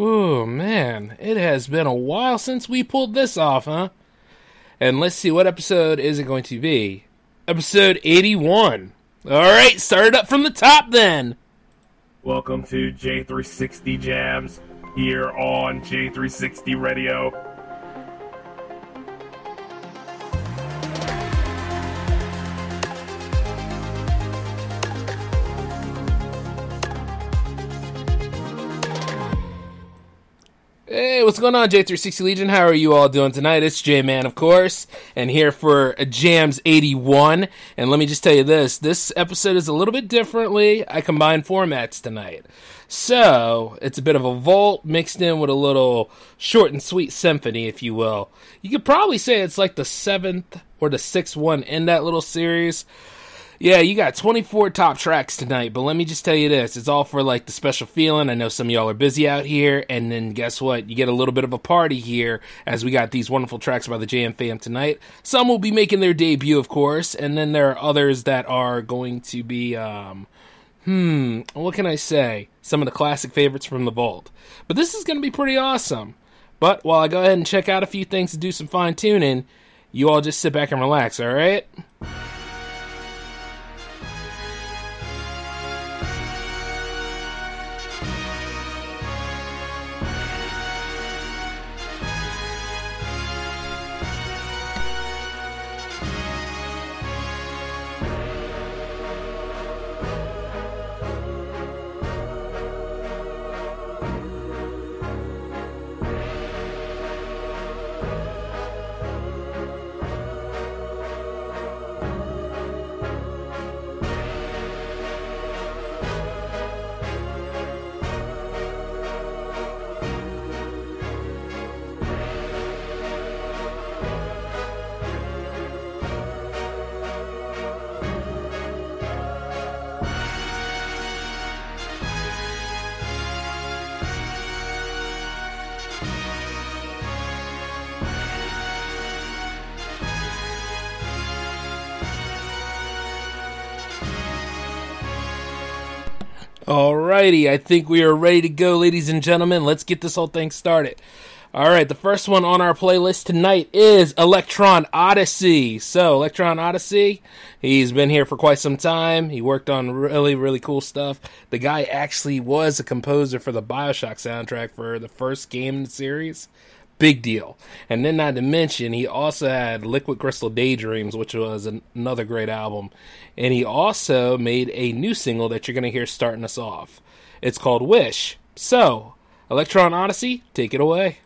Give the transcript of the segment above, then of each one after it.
Oh man, it has been a while since we pulled this off, huh? And let's see what episode is it going to be. Episode 81. Alright, start it up from the top then. Welcome to J360 Jams here on J360 Radio. What's going on, J360 Legion? How are you all doing tonight? It's J Man, of course, and here for Jams 81. And let me just tell you this this episode is a little bit differently. I combined formats tonight. So, it's a bit of a vault mixed in with a little short and sweet symphony, if you will. You could probably say it's like the seventh or the sixth one in that little series. Yeah, you got 24 top tracks tonight, but let me just tell you this. It's all for like the special feeling. I know some of y'all are busy out here, and then guess what? You get a little bit of a party here as we got these wonderful tracks by the JM fam tonight. Some will be making their debut, of course, and then there are others that are going to be, um, hmm, what can I say? Some of the classic favorites from the vault. But this is going to be pretty awesome. But while I go ahead and check out a few things to do some fine tuning, you all just sit back and relax, alright? Alrighty, I think we are ready to go, ladies and gentlemen. Let's get this whole thing started. Alright, the first one on our playlist tonight is Electron Odyssey. So, Electron Odyssey, he's been here for quite some time. He worked on really, really cool stuff. The guy actually was a composer for the Bioshock soundtrack for the first game in the series. Big deal. And then, not to mention, he also had Liquid Crystal Daydreams, which was an- another great album. And he also made a new single that you're going to hear starting us off. It's called Wish. So, Electron Odyssey, take it away.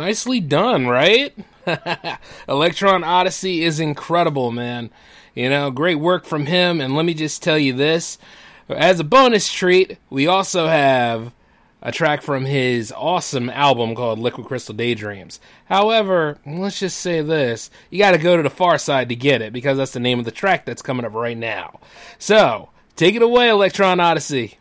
Nicely done, right? Electron Odyssey is incredible, man. You know, great work from him. And let me just tell you this as a bonus treat, we also have a track from his awesome album called Liquid Crystal Daydreams. However, let's just say this you got to go to the far side to get it because that's the name of the track that's coming up right now. So, take it away, Electron Odyssey.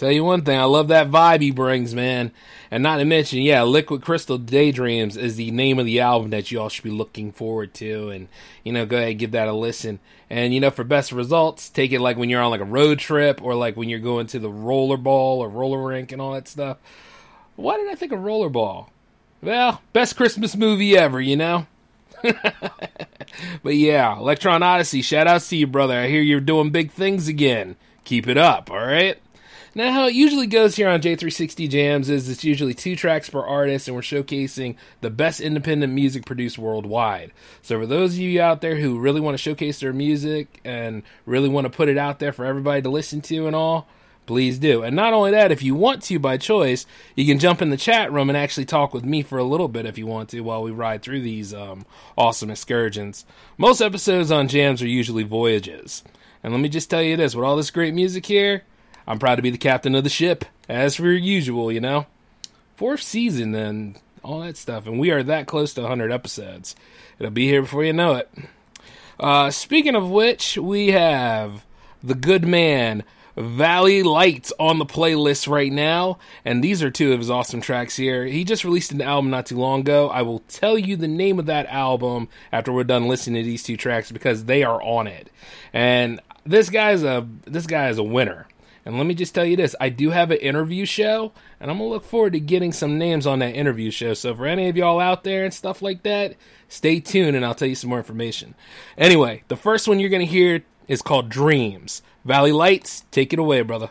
Tell you one thing, I love that vibe he brings, man. And not to mention, yeah, Liquid Crystal Daydreams is the name of the album that you all should be looking forward to. And, you know, go ahead and give that a listen. And, you know, for best results, take it like when you're on like a road trip or like when you're going to the rollerball or roller rink and all that stuff. Why did I think of rollerball? Well, best Christmas movie ever, you know? but yeah, Electron Odyssey, shout out to you, brother. I hear you're doing big things again. Keep it up, all right? Now, how it usually goes here on J360 Jams is it's usually two tracks per artist, and we're showcasing the best independent music produced worldwide. So, for those of you out there who really want to showcase their music and really want to put it out there for everybody to listen to and all, please do. And not only that, if you want to by choice, you can jump in the chat room and actually talk with me for a little bit if you want to while we ride through these um, awesome excursions. Most episodes on Jams are usually voyages. And let me just tell you this with all this great music here, I'm proud to be the captain of the ship, as per usual, you know. Fourth season and all that stuff, and we are that close to 100 episodes. It'll be here before you know it. Uh, speaking of which, we have The Good Man, Valley Lights on the playlist right now, and these are two of his awesome tracks here. He just released an album not too long ago. I will tell you the name of that album after we're done listening to these two tracks because they are on it. And this guy's a this guy is a winner. And let me just tell you this: I do have an interview show, and I'm gonna look forward to getting some names on that interview show. So for any of y'all out there and stuff like that, stay tuned, and I'll tell you some more information. Anyway, the first one you're gonna hear is called Dreams. Valley Lights, take it away, brother.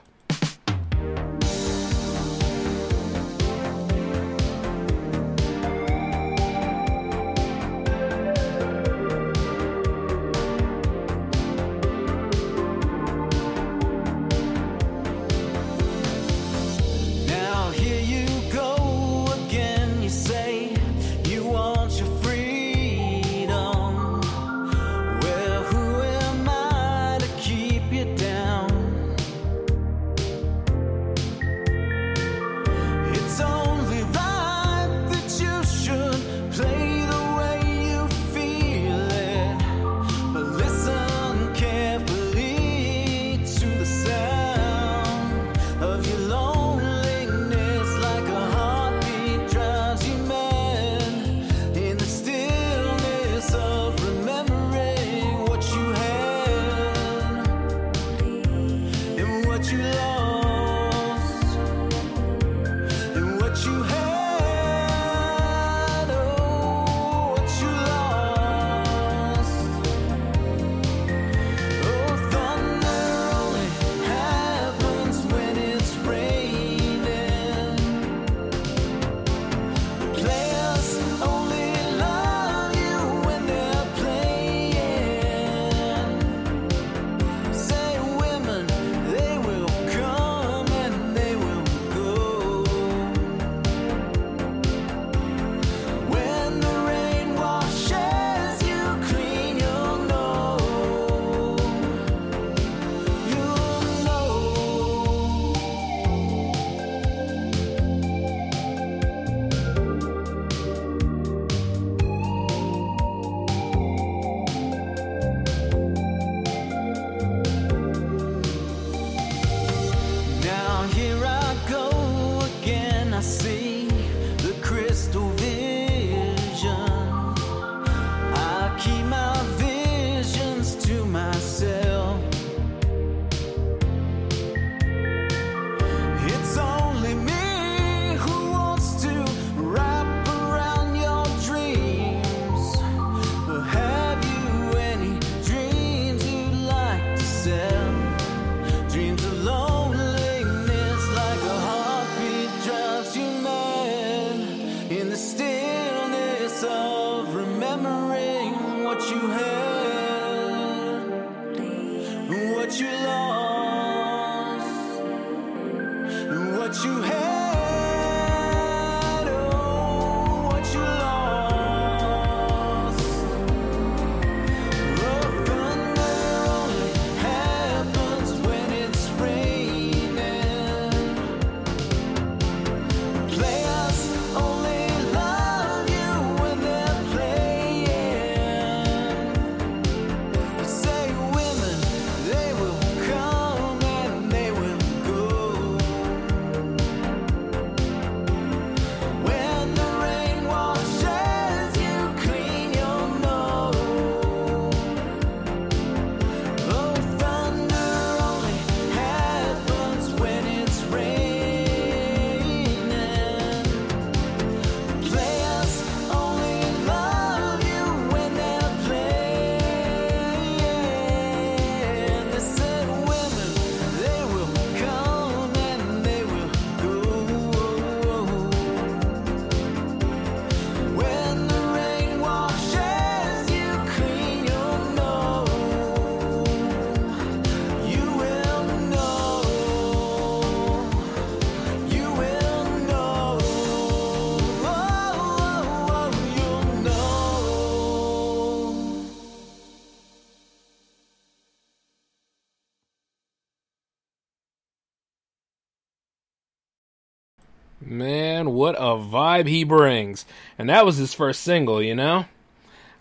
What a vibe he brings. And that was his first single, you know?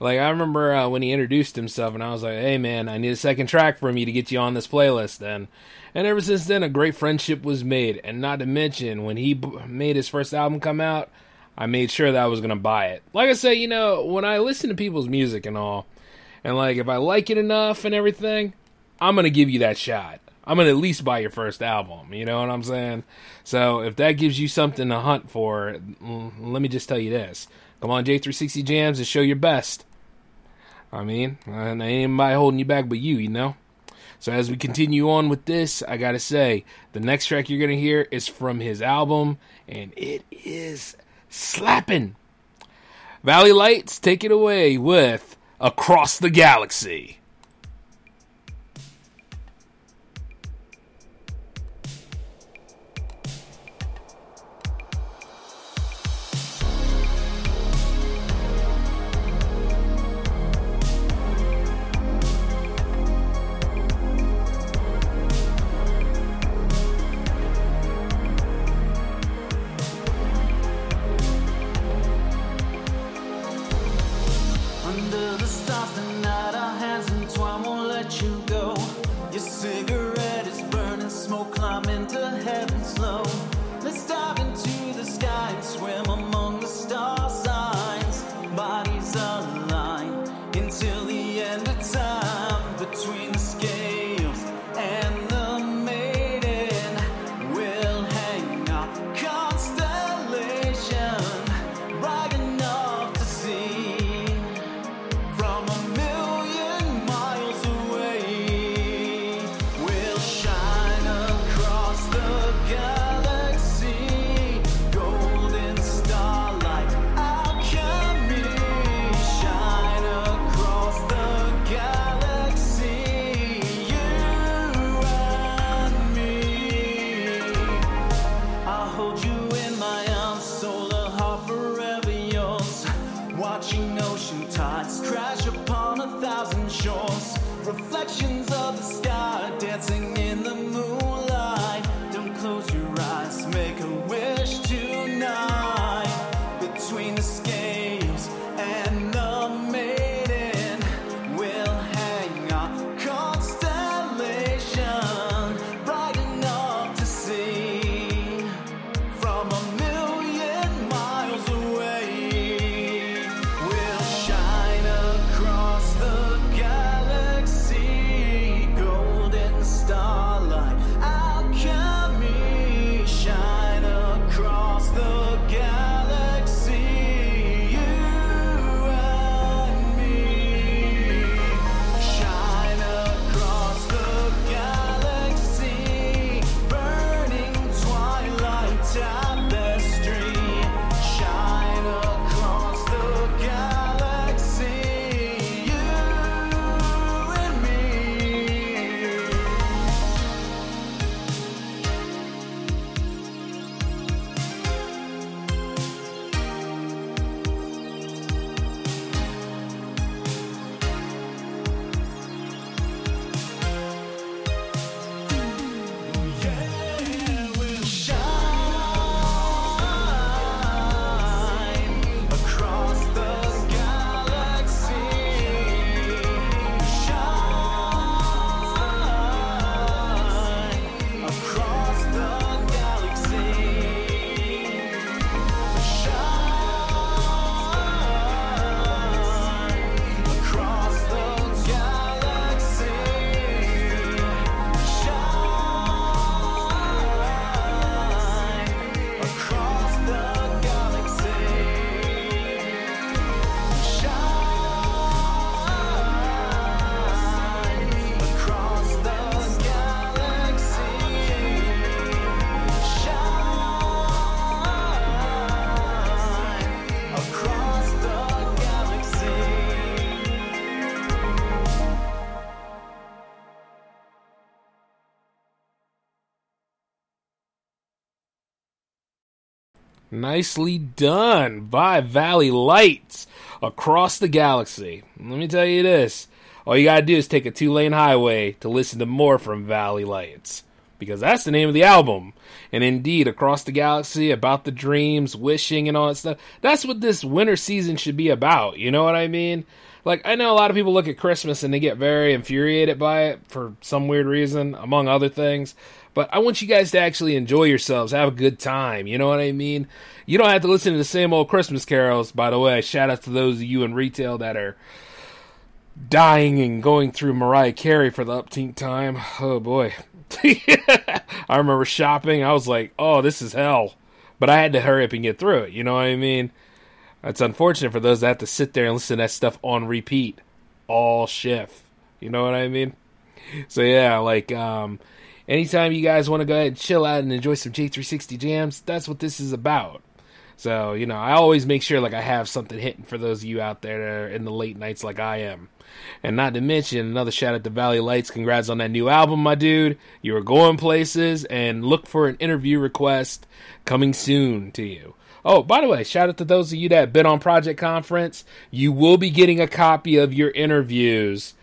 Like, I remember uh, when he introduced himself, and I was like, hey, man, I need a second track from you to get you on this playlist then. And ever since then, a great friendship was made. And not to mention, when he b- made his first album come out, I made sure that I was going to buy it. Like I say, you know, when I listen to people's music and all, and like if I like it enough and everything, I'm gonna give you that shot. I'm gonna at least buy your first album. You know what I'm saying? So if that gives you something to hunt for, let me just tell you this: come on, J360 Jams, and show your best. I mean, ain't anybody holding you back but you. You know. So as we continue on with this, I gotta say, the next track you're gonna hear is from his album, and it is slapping. Valley Lights, take it away with Across the Galaxy. Nicely done by Valley Lights across the galaxy. Let me tell you this all you gotta do is take a two lane highway to listen to more from Valley Lights. Because that's the name of the album. And indeed, across the galaxy, about the dreams, wishing, and all that stuff. That's what this winter season should be about. You know what I mean? Like, I know a lot of people look at Christmas and they get very infuriated by it for some weird reason, among other things. But I want you guys to actually enjoy yourselves, have a good time. You know what I mean? You don't have to listen to the same old Christmas carols, by the way. Shout out to those of you in retail that are dying and going through Mariah Carey for the upteenth time. Oh boy. I remember shopping. I was like, oh, this is hell. But I had to hurry up and get through it. You know what I mean? It's unfortunate for those that have to sit there and listen to that stuff on repeat all shift. You know what I mean? So yeah, like um anytime you guys want to go ahead and chill out and enjoy some J360 jams, that's what this is about. So, you know, I always make sure like I have something hitting for those of you out there in the late nights like I am. And not to mention another shout out to Valley Lights. Congrats on that new album, my dude. You are going places and look for an interview request coming soon to you. Oh, by the way, shout out to those of you that have been on Project Conference. You will be getting a copy of your interviews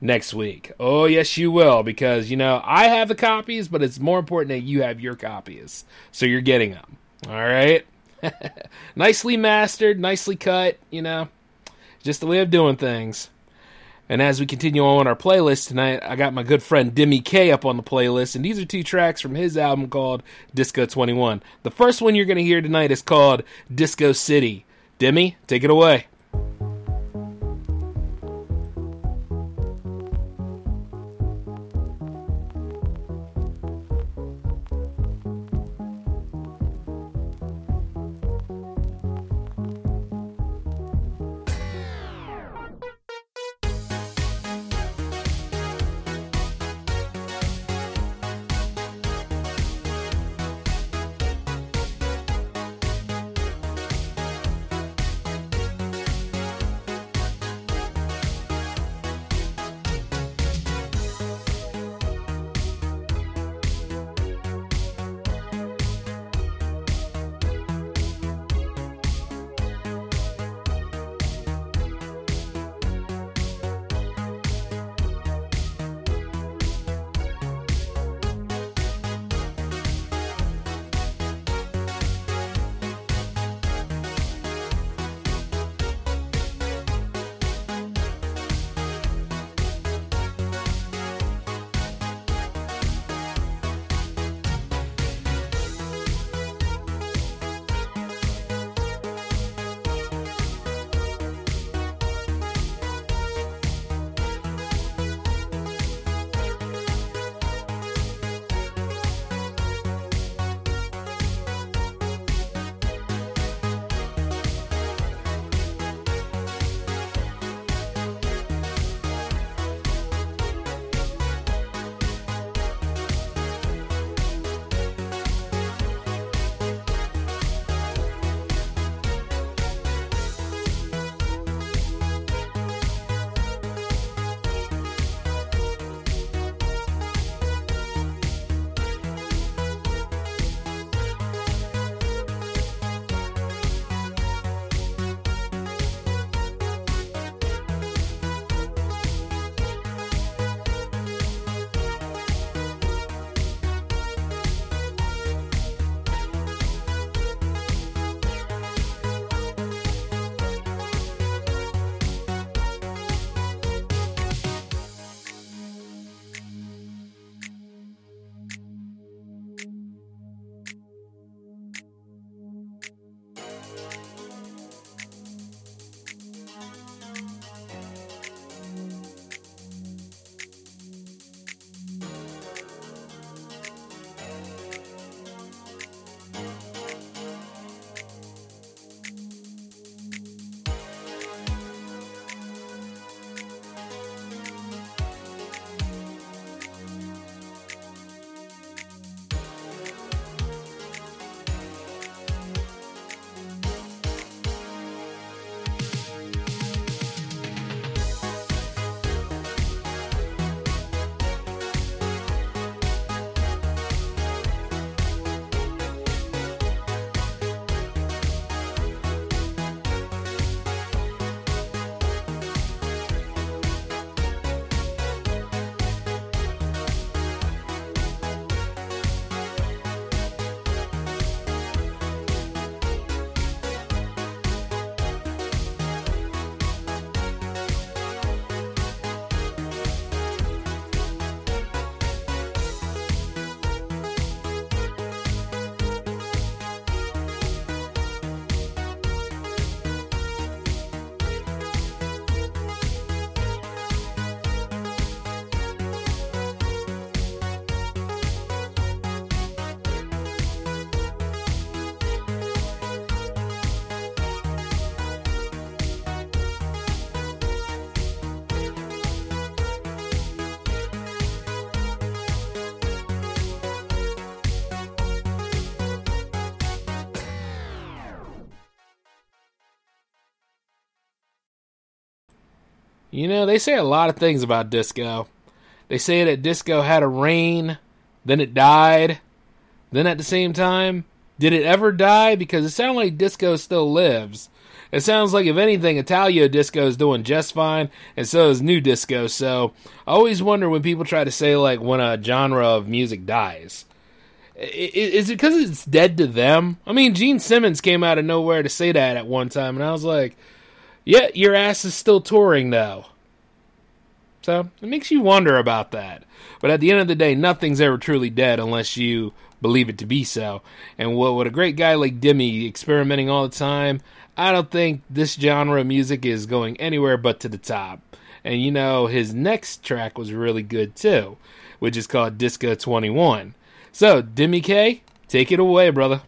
next week. Oh, yes, you will, because, you know, I have the copies, but it's more important that you have your copies. So you're getting them. All right? nicely mastered, nicely cut, you know, just the way of doing things. And as we continue on our playlist tonight, I got my good friend Dimi Kaye up on the playlist, and these are two tracks from his album called Disco 21. The first one you're going to hear tonight is called Disco City. Dimi, take it away. You know, they say a lot of things about disco. They say that disco had a reign, then it died, then at the same time, did it ever die? Because it sounds like disco still lives. It sounds like, if anything, Italo disco is doing just fine, and so is new disco. So I always wonder when people try to say, like, when a genre of music dies. Is it because it's dead to them? I mean, Gene Simmons came out of nowhere to say that at one time, and I was like, yeah, your ass is still touring, though. So it makes you wonder about that. But at the end of the day, nothing's ever truly dead unless you believe it to be so. And what with a great guy like Dimi experimenting all the time, I don't think this genre of music is going anywhere but to the top. And you know, his next track was really good too, which is called Disco 21. So, Dimi Kaye, take it away, brother.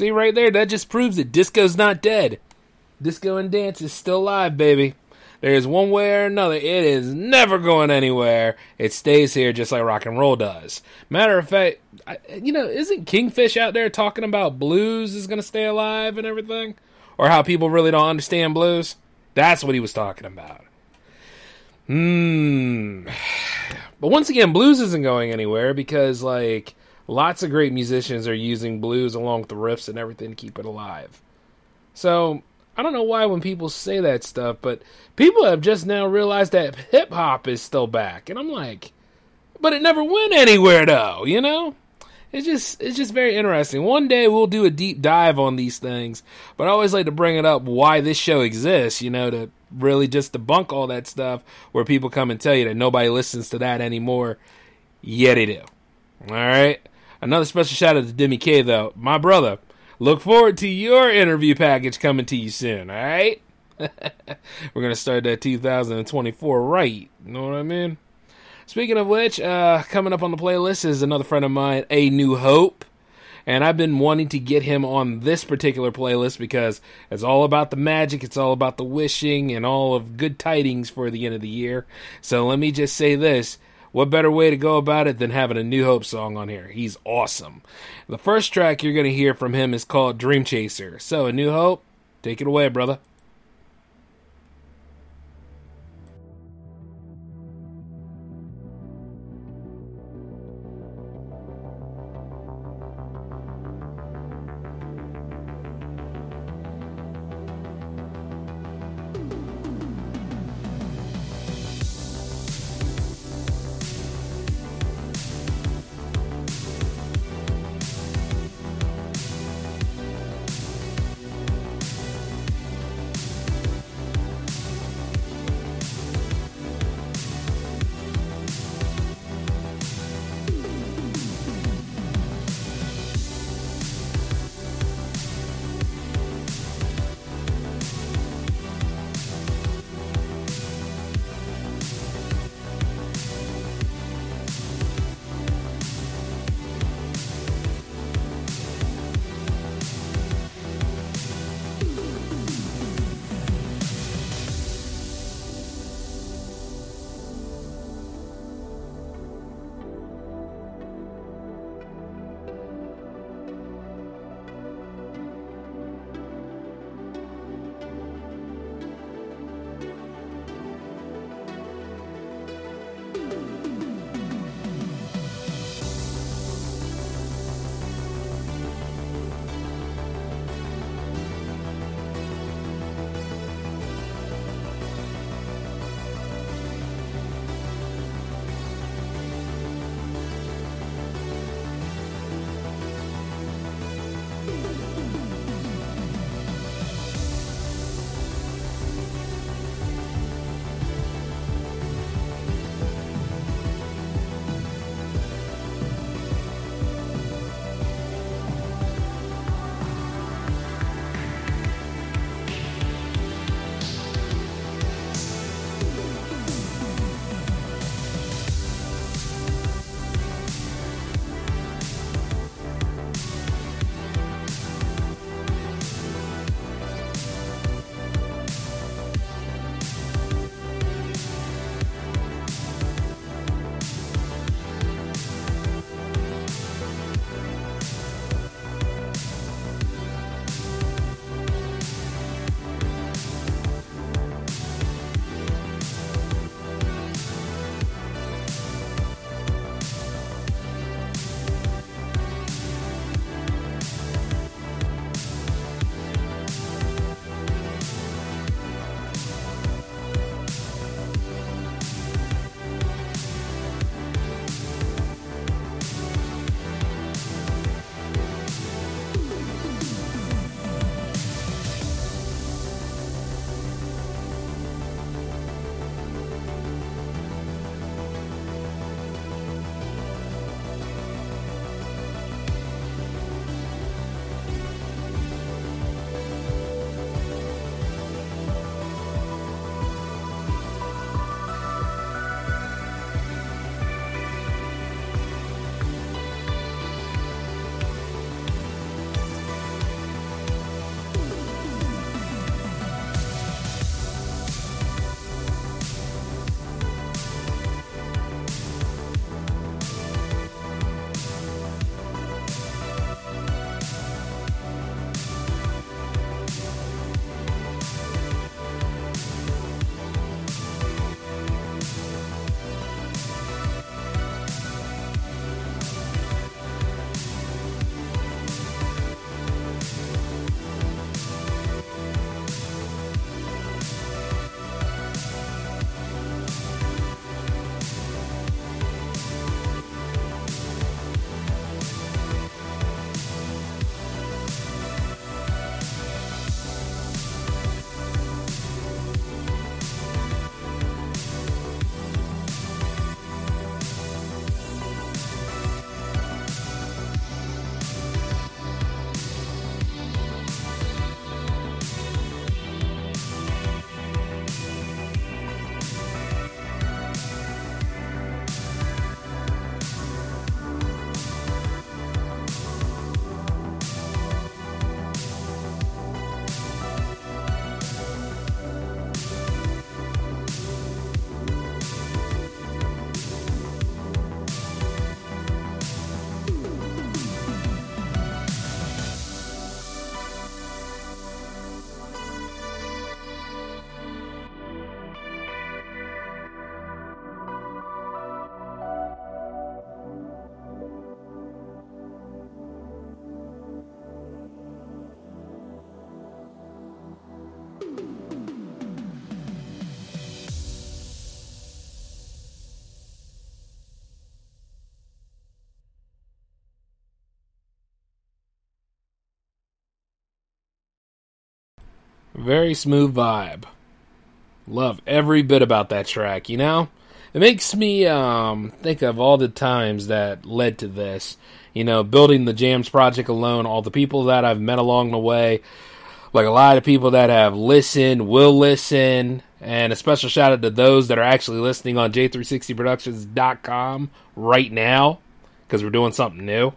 See right there, that just proves that disco's not dead. Disco and dance is still alive, baby. There is one way or another, it is never going anywhere. It stays here just like rock and roll does. Matter of fact, I, you know, isn't Kingfish out there talking about blues is going to stay alive and everything? Or how people really don't understand blues? That's what he was talking about. Hmm. But once again, blues isn't going anywhere because, like, lots of great musicians are using blues along with the riffs and everything to keep it alive. So, I don't know why when people say that stuff, but people have just now realized that hip hop is still back. And I'm like, but it never went anywhere though, you know? It's just it's just very interesting. One day we'll do a deep dive on these things, but I always like to bring it up why this show exists, you know, to really just debunk all that stuff where people come and tell you that nobody listens to that anymore. Yeah, they do. All right. Another special shout out to Dimi Kaye though, my brother. Look forward to your interview package coming to you soon, all right? We're going to start that 2024 right. You know what I mean? Speaking of which, uh, coming up on the playlist is another friend of mine, A New Hope. And I've been wanting to get him on this particular playlist because it's all about the magic, it's all about the wishing, and all of good tidings for the end of the year. So let me just say this what better way to go about it than having a New Hope song on here? He's awesome. The first track you're going to hear from him is called Dream Chaser. So, A New Hope, take it away, brother. Very smooth vibe. Love every bit about that track, you know? It makes me um, think of all the times that led to this. You know, building the Jams project alone, all the people that I've met along the way, like a lot of people that have listened, will listen, and a special shout out to those that are actually listening on J360productions.com right now because we're doing something new.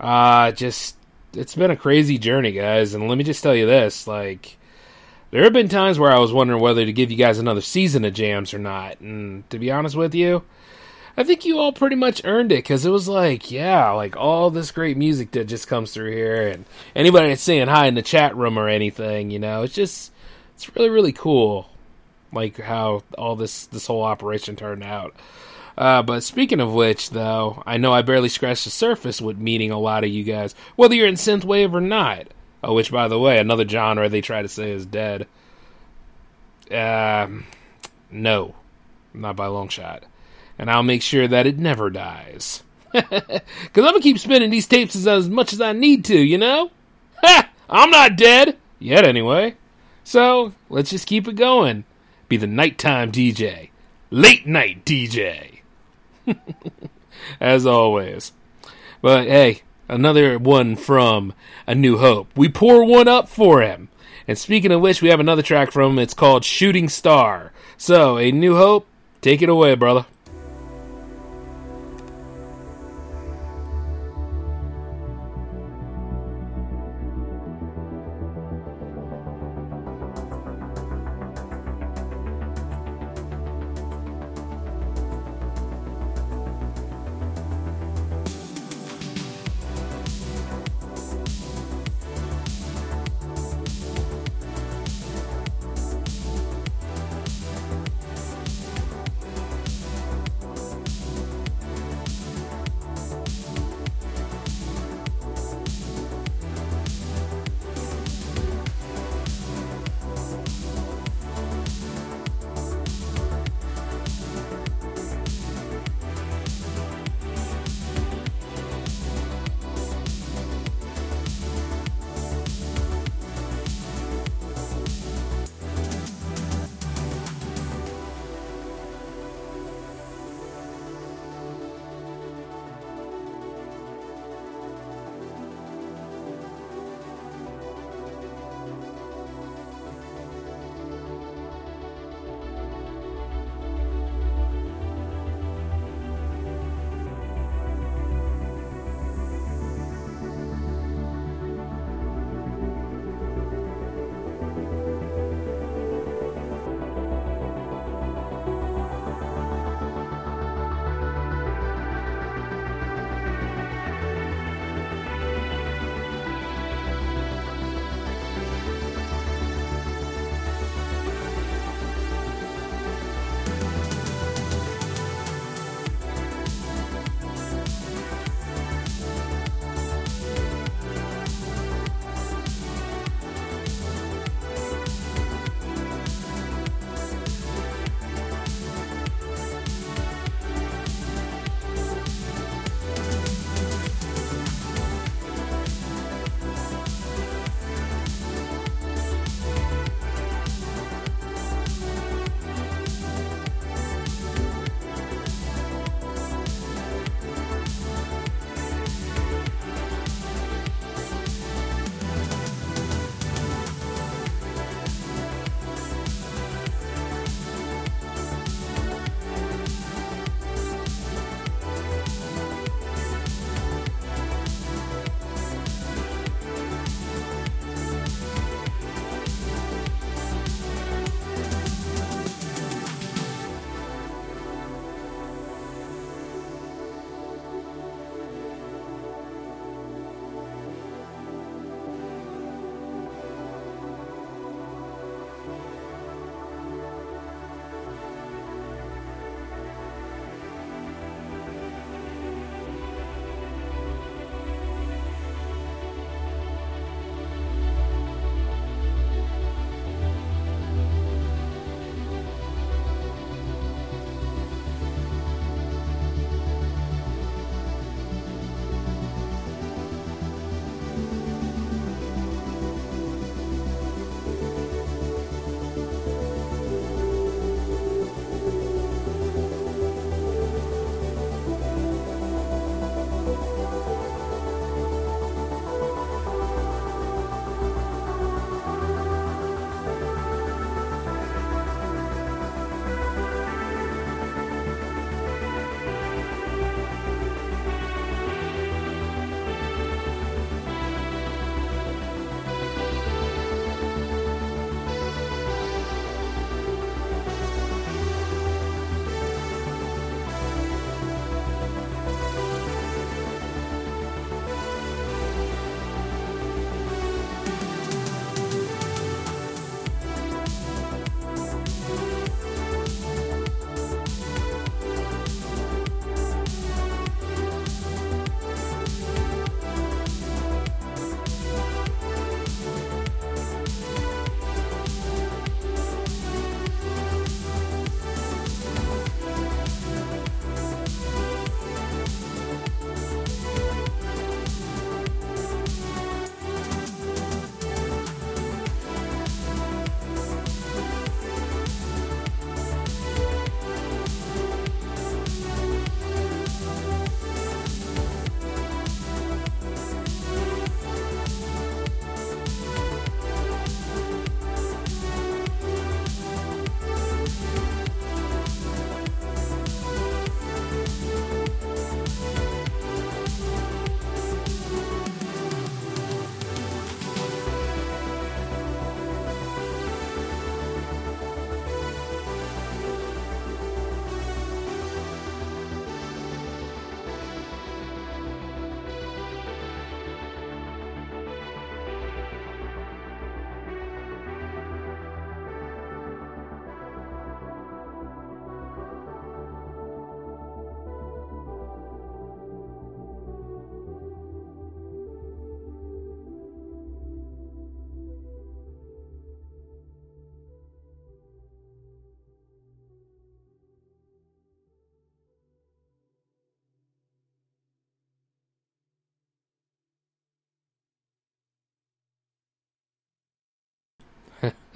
Uh, just, it's been a crazy journey, guys. And let me just tell you this like, there have been times where I was wondering whether to give you guys another season of jams or not. And to be honest with you, I think you all pretty much earned it because it was like, yeah, like all this great music that just comes through here, and anybody that's saying hi in the chat room or anything, you know, it's just, it's really, really cool, like how all this this whole operation turned out. Uh, but speaking of which, though, I know I barely scratched the surface with meeting a lot of you guys, whether you're in synthwave or not. Oh, which, by the way, another genre they try to say is dead. Um, no, not by a long shot. And I'll make sure that it never dies. Because I'm going to keep spinning these tapes as, as much as I need to, you know? Ha! I'm not dead! Yet, anyway. So, let's just keep it going. Be the nighttime DJ. Late night DJ. as always. But hey, another one from A New Hope. We pour one up for him. And speaking of which, we have another track from him. It's called Shooting Star. So, A New Hope, take it away, brother.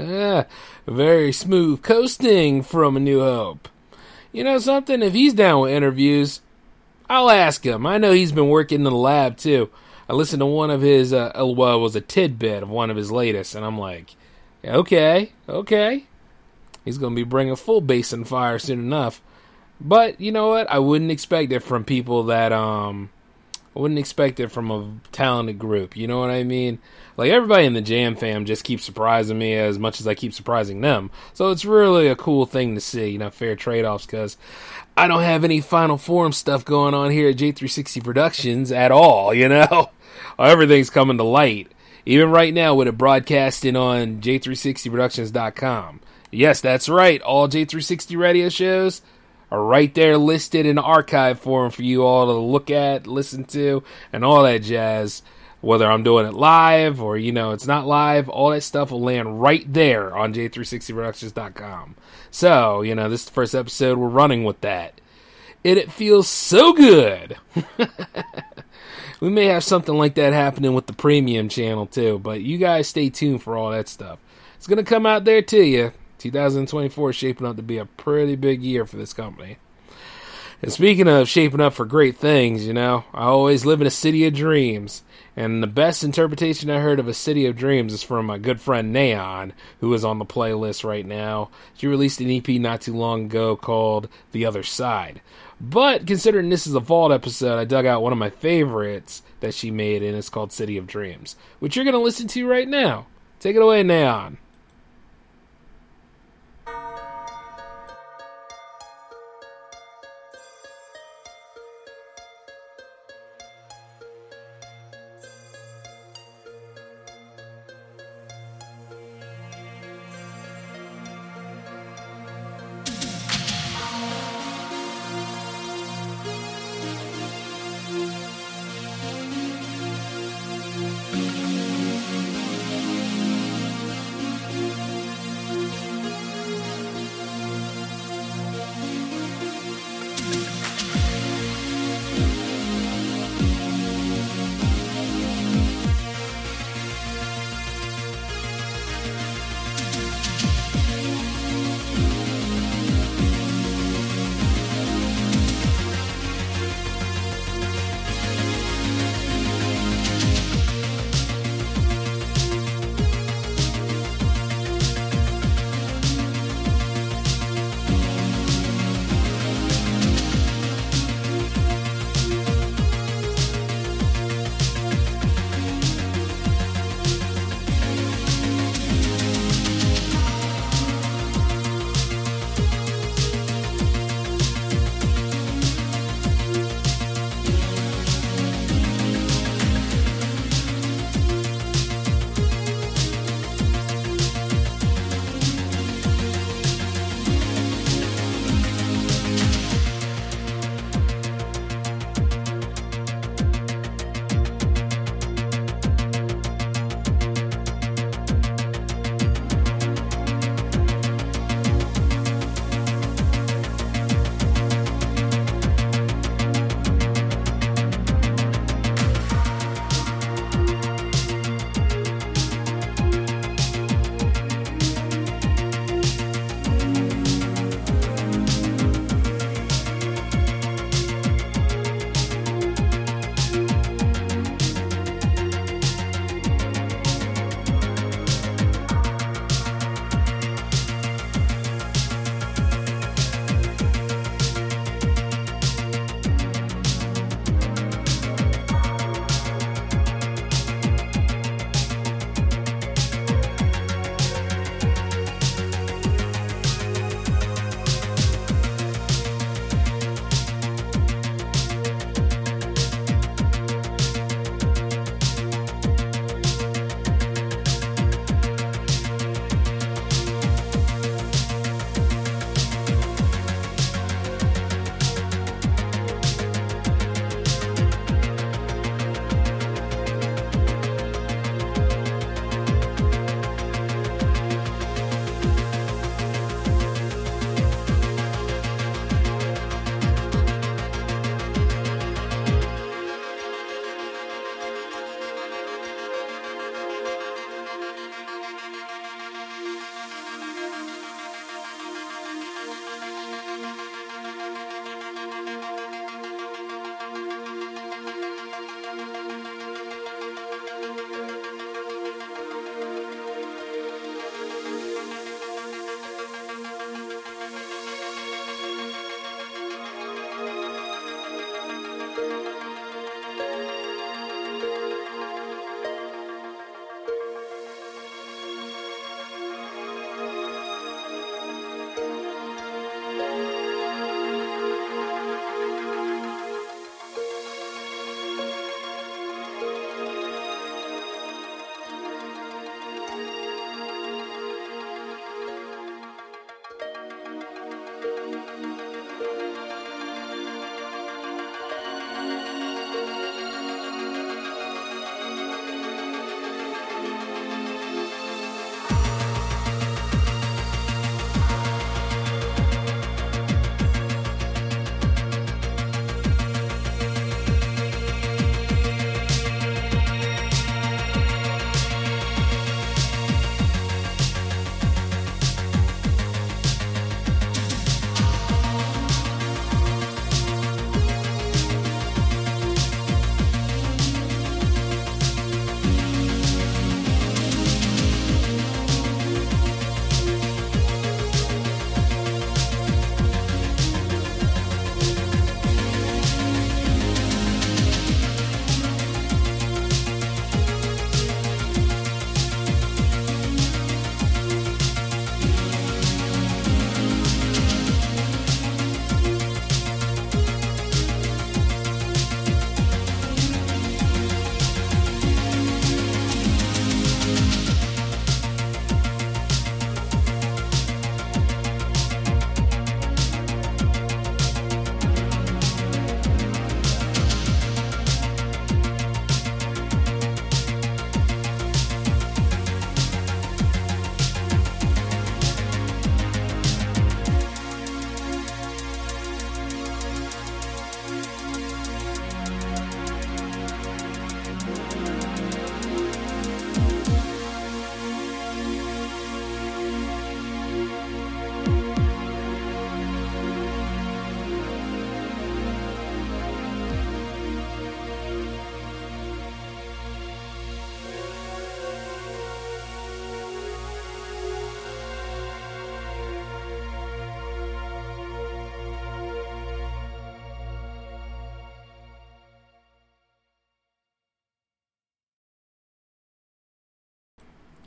Ah, very smooth coasting from A New Hope. You know something? If he's down with interviews, I'll ask him. I know he's been working in the lab too. I listened to one of his, uh, well, it was a tidbit of one of his latest, and I'm like, okay, okay. He's going to be bringing full basin fire soon enough. But you know what? I wouldn't expect it from people that um I wouldn't expect it from a talented group. You know what I mean? Like everybody in the Jam fam just keeps surprising me as much as I keep surprising them. So it's really a cool thing to see, you know, fair trade offs because I don't have any Final Form stuff going on here at J360 Productions at all, you know? Everything's coming to light. Even right now with it broadcasting on J360Productions.com. Yes, that's right. All J360 radio shows are right there listed in archive form for you all to look at, listen to, and all that jazz. Whether I'm doing it live or, you know, it's not live, all that stuff will land right there on J360Productions.com. So, you know, this is the first episode. We're running with that. And it feels so good. we may have something like that happening with the premium channel too, but you guys stay tuned for all that stuff. It's going to come out there to you. 2024 is shaping up to be a pretty big year for this company. And speaking of shaping up for great things, you know, I always live in a city of dreams. And the best interpretation I heard of a city of dreams is from my good friend Neaon, who is on the playlist right now. She released an EP not too long ago called The Other Side. But considering this is a vault episode, I dug out one of my favorites that she made, and it's called City of Dreams, which you're going to listen to right now. Take it away, Neaon.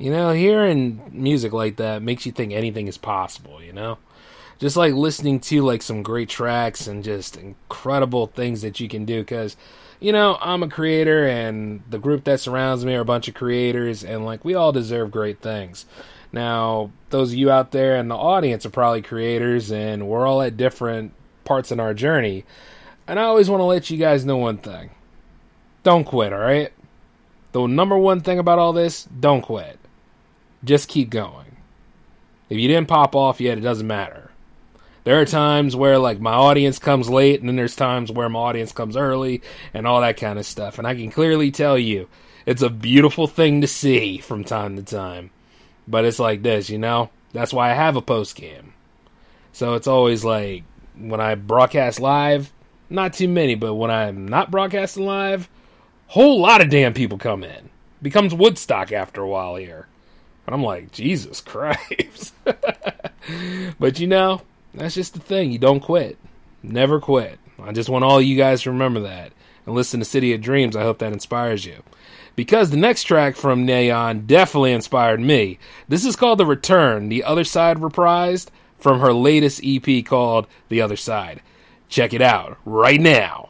You know, hearing music like that makes you think anything is possible, you know? Just like listening to like some great tracks and just incredible things that you can do cuz you know, I'm a creator and the group that surrounds me are a bunch of creators and like we all deserve great things. Now, those of you out there in the audience are probably creators and we're all at different parts in our journey. And I always want to let you guys know one thing. Don't quit, all right? The number one thing about all this, don't quit. Just keep going. If you didn't pop off yet, it doesn't matter. There are times where like my audience comes late and then there's times where my audience comes early and all that kind of stuff. And I can clearly tell you, it's a beautiful thing to see from time to time. But it's like this, you know? That's why I have a post game. So it's always like when I broadcast live, not too many, but when I'm not broadcasting live, whole lot of damn people come in. Becomes Woodstock after a while here. And I'm like, Jesus Christ. but you know, that's just the thing. You don't quit. Never quit. I just want all you guys to remember that. And listen to City of Dreams. I hope that inspires you. Because the next track from Neaon definitely inspired me. This is called The Return, the other side reprised from her latest EP called The Other Side. Check it out right now.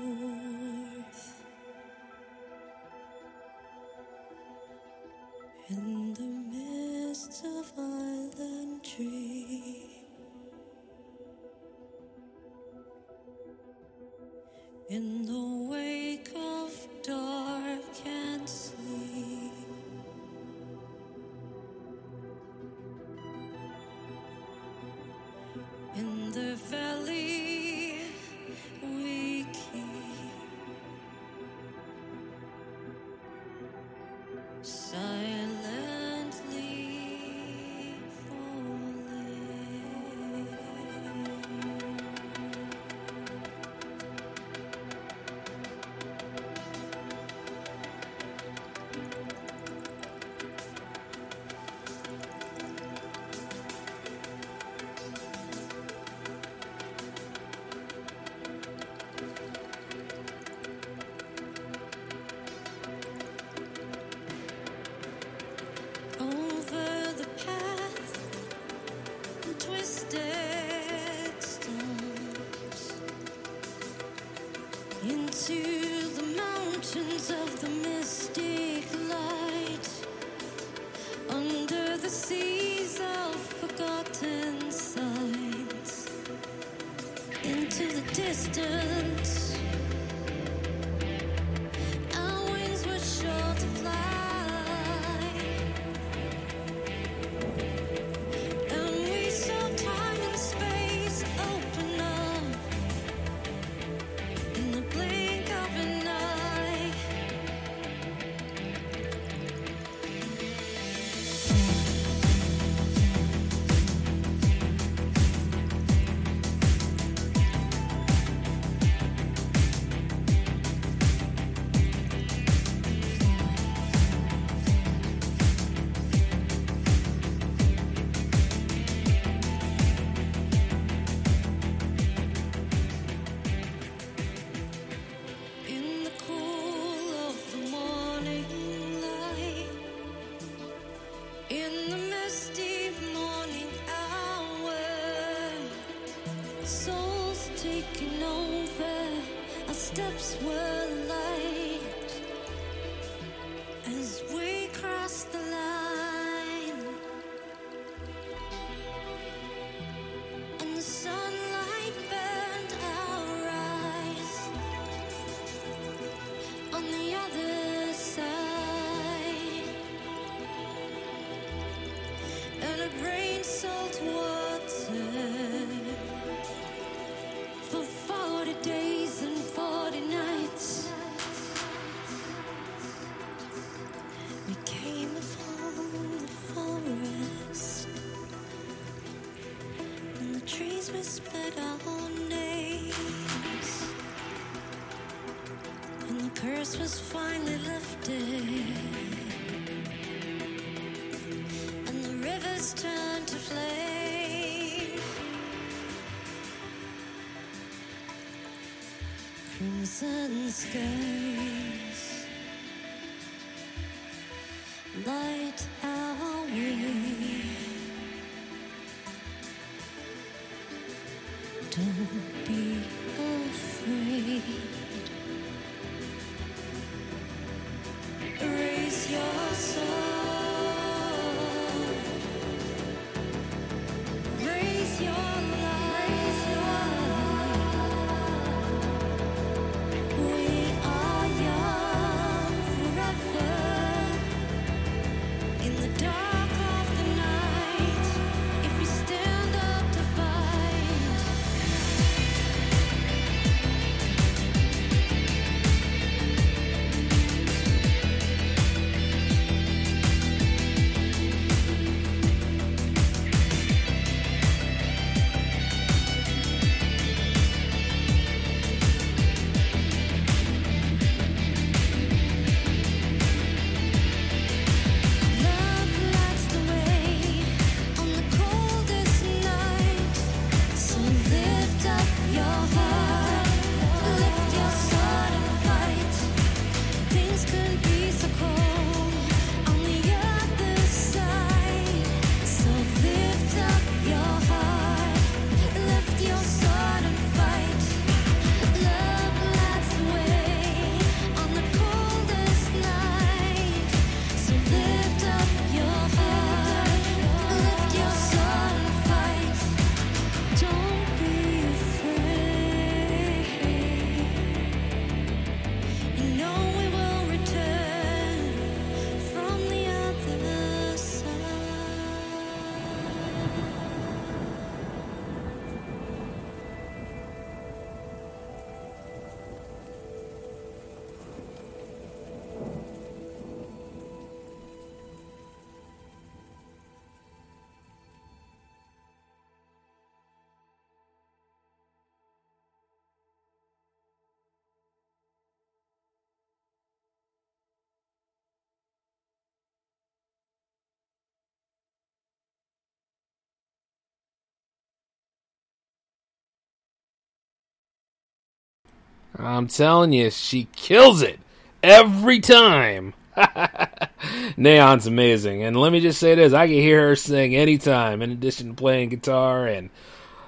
I'm telling you, she kills it every time. Neaon's amazing, and let me just say this: I can hear her sing anytime. In addition to playing guitar, and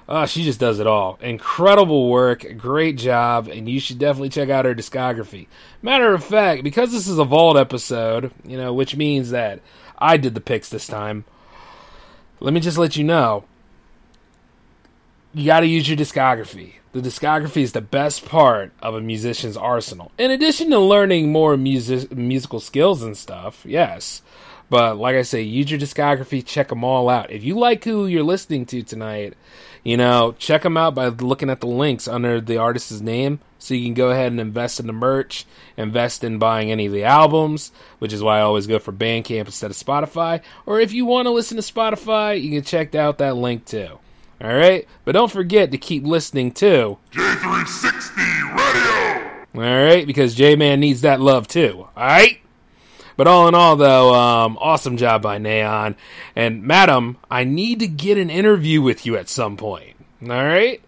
uh, she just does it all. Incredible work, great job, and you should definitely check out her discography. Matter of fact, because this is a vault episode, you know, which means that I did the picks this time. Let me just let you know you got to use your discography. The discography is the best part of a musician's arsenal. In addition to learning more music, musical skills and stuff, yes. But like I say, use your discography, check them all out. If you like who you're listening to tonight, you know, check them out by looking at the links under the artist's name. So you can go ahead and invest in the merch, invest in buying any of the albums, which is why I always go for Bandcamp instead of Spotify. Or if you want to listen to Spotify, you can check out that link too. All right, but don't forget to keep listening too. J360 Radio! All right, because J Man needs that love too. All right. But all in all, though, um, awesome job by Neaon. And Madam, I need to get an interview with you at some point. All right.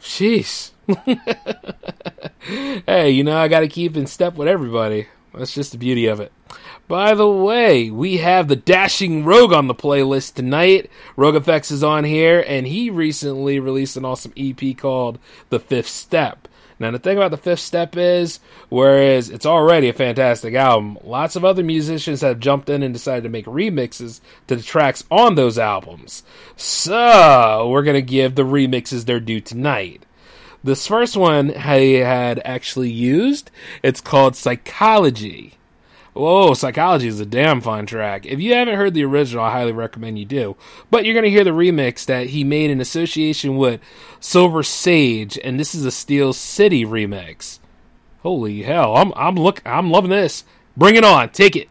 Jeez. hey, you know I got to keep in step with everybody. That's just the beauty of it. By the way, we have the Dashing Rogue on the playlist tonight. Rogue FX is on here, and he recently released an awesome EP called The Fifth Step. Now, the thing about The Fifth Step is, whereas it's already a fantastic album, lots of other musicians have jumped in and decided to make remixes to the tracks on those albums. So, we're going to give the remixes their due tonight. This first one I had actually used. It's called Psychology. Whoa, Psychology is a damn fine track. If you haven't heard the original, I highly recommend you do. But you're going to hear the remix that he made in association with Silver Sage, and this is a Steel City remix. Holy hell, I'm I'm look I'm loving this. Bring it on, take it.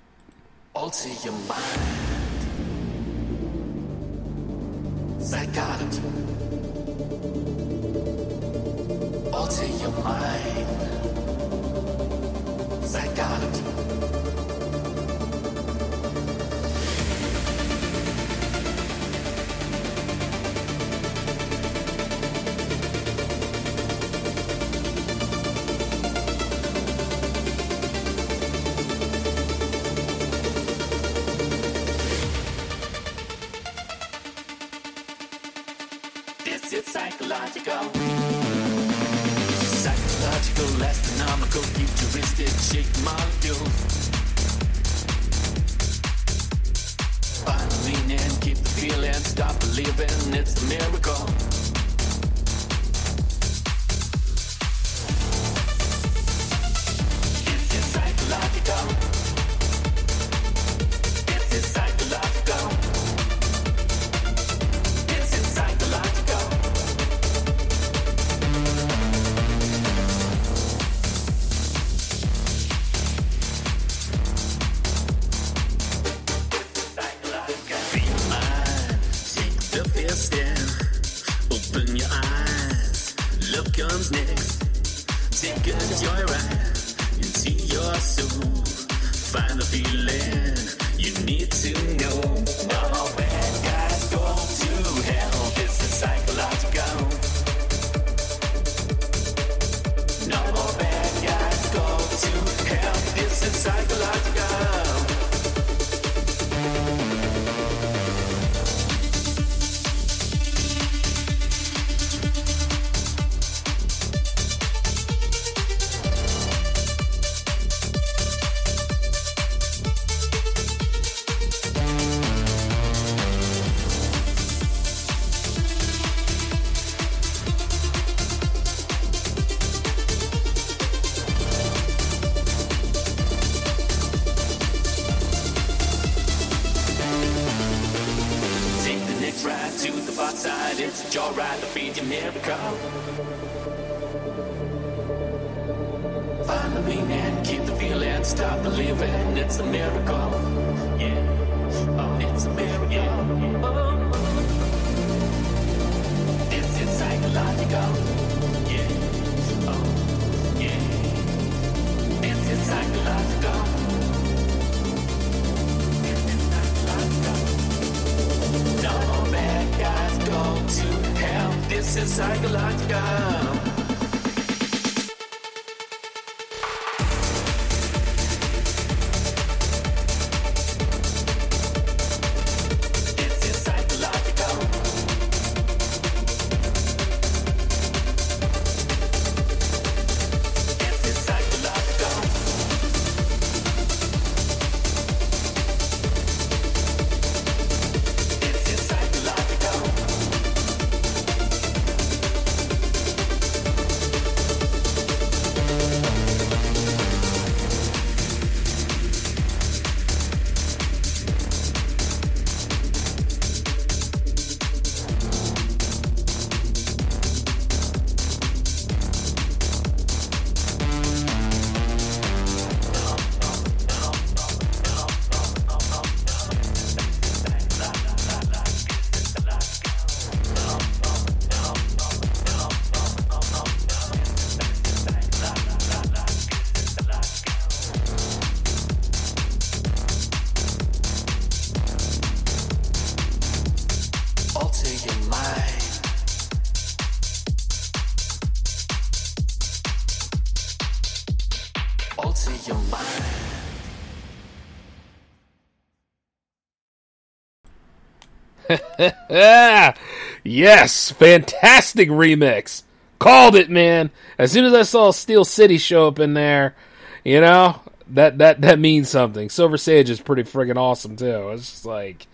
Alter your mind. Psychology. alter your mind. Psychology. This is psychological. Astronomical, futuristic shape. Find the meaning, keep the feeling, stop believing it's a miracle. Yes, fantastic remix. Called it, man. As soon as I saw Steel City show up in there, you know that that that means something. Silver Sage is pretty friggin' awesome too. It's just like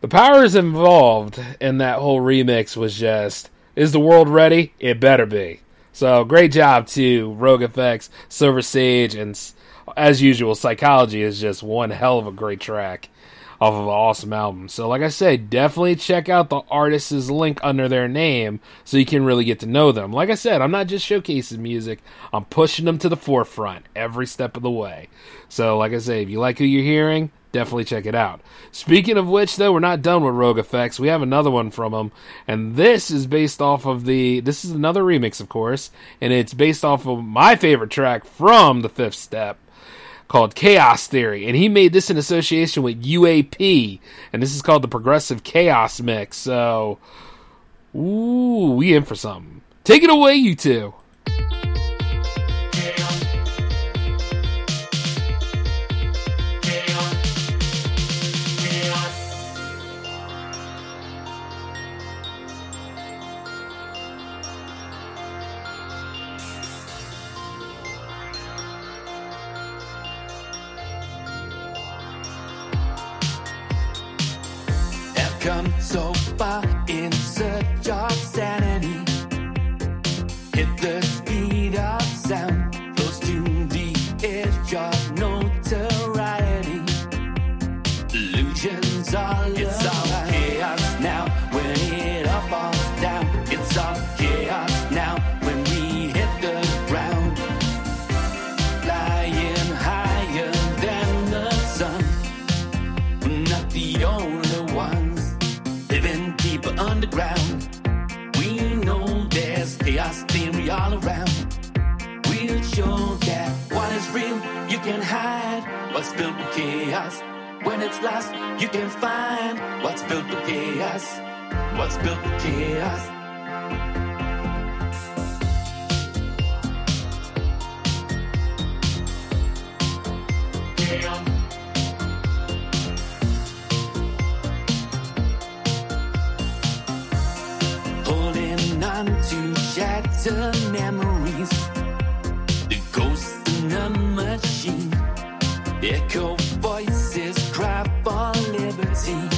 the powers involved in that whole remix was just is the world ready? It better be. So great job to Rogue FX, Silver Sage, and as usual, Psychology is just one hell of a great track off of an awesome album. So, like I said, definitely check out the artist's link under their name so you can really get to know them. Like I said, I'm not just showcasing music, I'm pushing them to the forefront every step of the way. So, like I say, if you like who you're hearing, definitely check it out. Speaking of which, though, we're not done with Rogue FX. We have another one from them, and this is based off of the. This is another remix, of course, and it's based off of my favorite track from the Fifth Step called Chaos Theory, and he made this in association with UAP, and this is called the Progressive Kaos Mix. So, ooh, we in for something. Take it away, you two. So far in search of sanity. Hit the speed of sound, real you can hide. What's built with chaos? When it's lost, you can find what's built with chaos. What's built with chaos? holding on to shattered memories. The machine. Echo voices cry for liberty.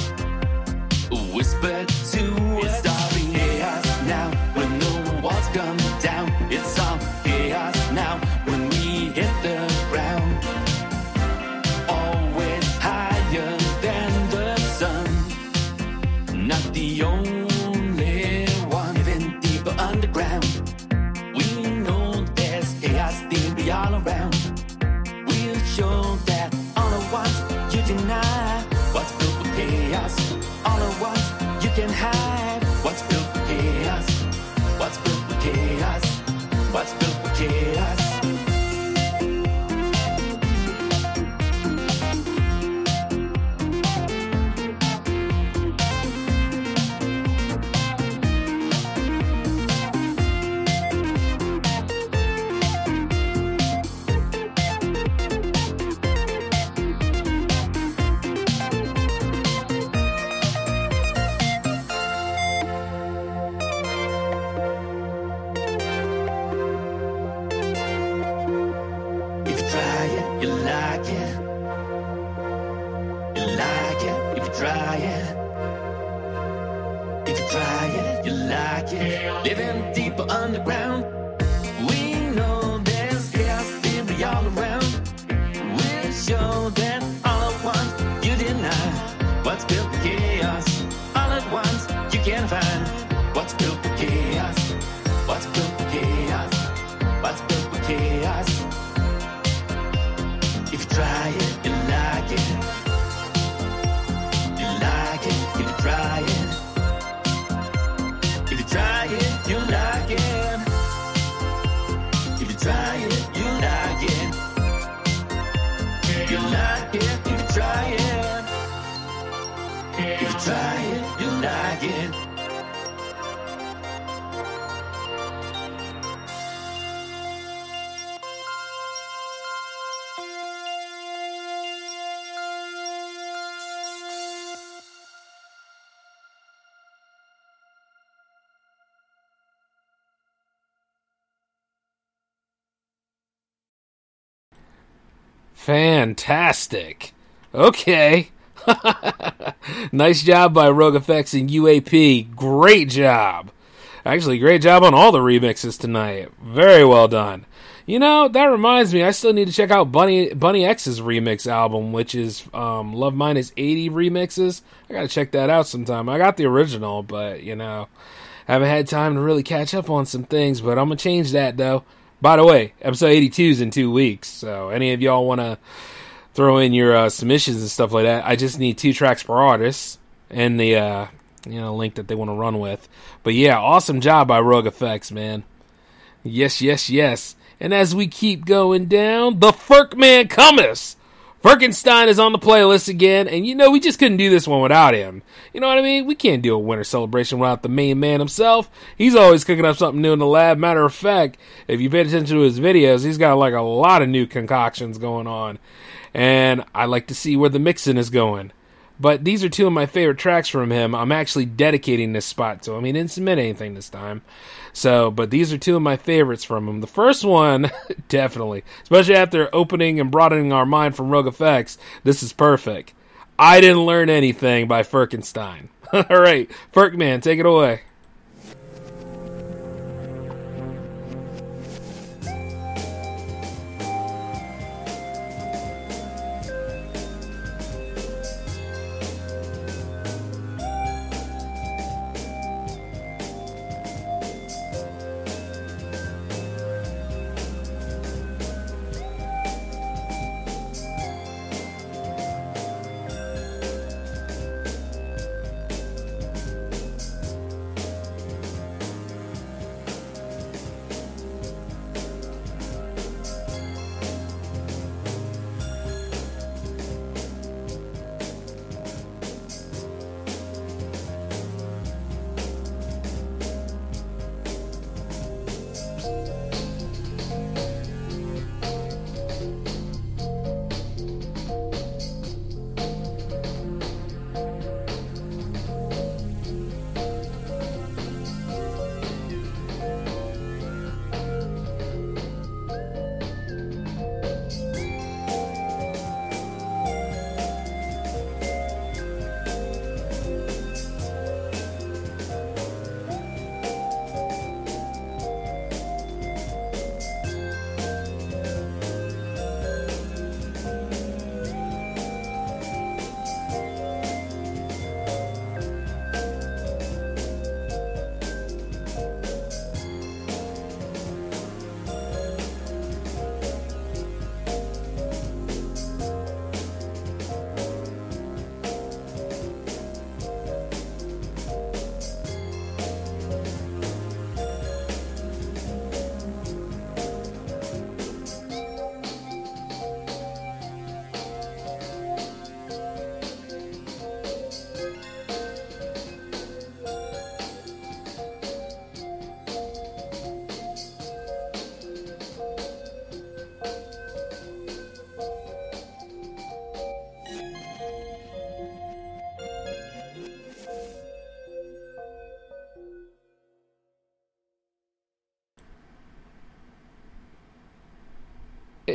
What's Fantastic. Okay. nice job by Rogue FX and UAP. Great job. Actually, great job on all the remixes tonight. Very well done. You know, that reminds me, I still need to check out Bunny Bunny X's remix album, which is um, Love Minus 80 remixes. I gotta check that out sometime. I got the original, but, you know, haven't had time to really catch up on some things, but I'm gonna change that though. By the way, episode 82 is in two weeks, so any of y'all want to throw in your uh, submissions and stuff like that, I just need two tracks per artist and the uh, you know link that they want to run with. But yeah, awesome job by Rogue FX, man. Yes, yes, yes. And as we keep going down, the Ferk Man Cummins. Firkenstein is on the playlist again, and you know we just couldn't do this one without him. You know what I mean? We can't do a winter celebration without the main man himself. He's always cooking up something new in the lab. Matter of fact, if you pay attention to his videos, he's got like a lot of new concoctions going on, and I like to see where the mixing is going. But these are two of my favorite tracks from him. I'm actually dedicating this spot to him. He didn't submit anything this time. So, but these are two of my favorites from him. The first one, definitely, especially after opening and broadening our mind from Rogue FX, this is perfect. I didn't learn anything by Firkenstein. All right, Firkman, take it away.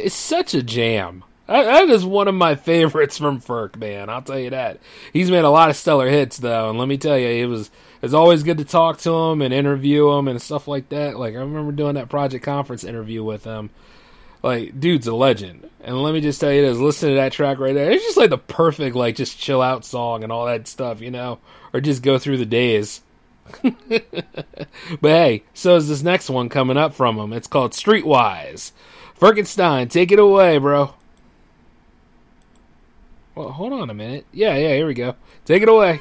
It's such a jam. That- is one of my favorites from Ferk, man. I'll tell you that. He's made a lot of stellar hits, though, and let me tell you, it was it's always good to talk to him and interview him and stuff like that. Like I remember doing that Project Conference interview with him. Like, dude's a legend. And let me just tell you this: listen to that track right there. It's just like the perfect, like, just chill out song and all that stuff, you know, or just go through the days. but hey, so is this next one coming up from him. It's called Streetwise. Firkenstein, take it away, bro. Well, hold on a minute. Yeah, yeah, here we go. Take it away.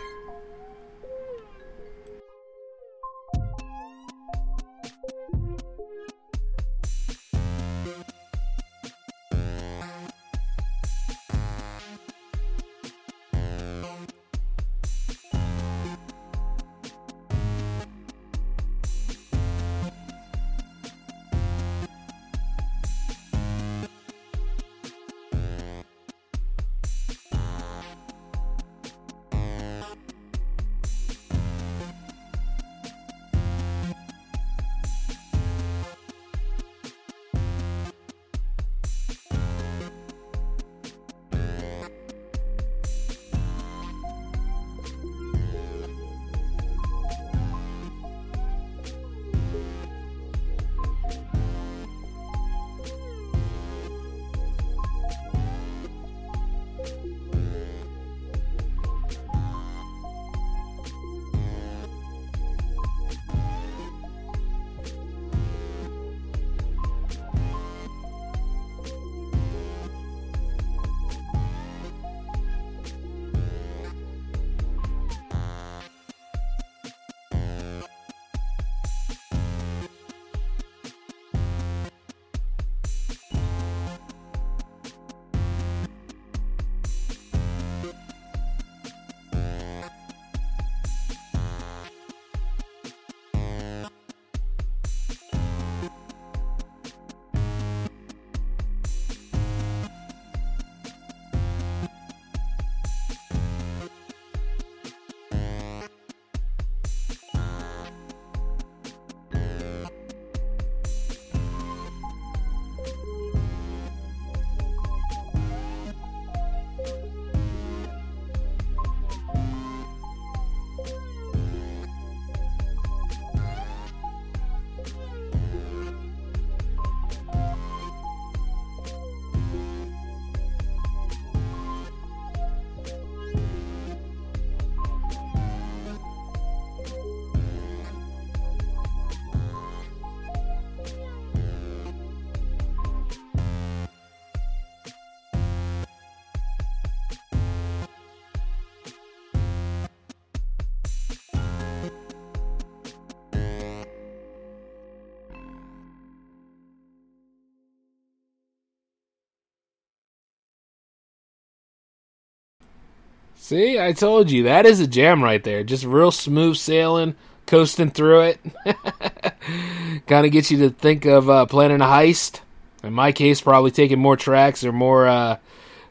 See, I told you that is a jam right there. Just real smooth sailing, coasting through it. kind of gets you to think of uh, planning a heist. In my case, probably taking more tracks or more uh,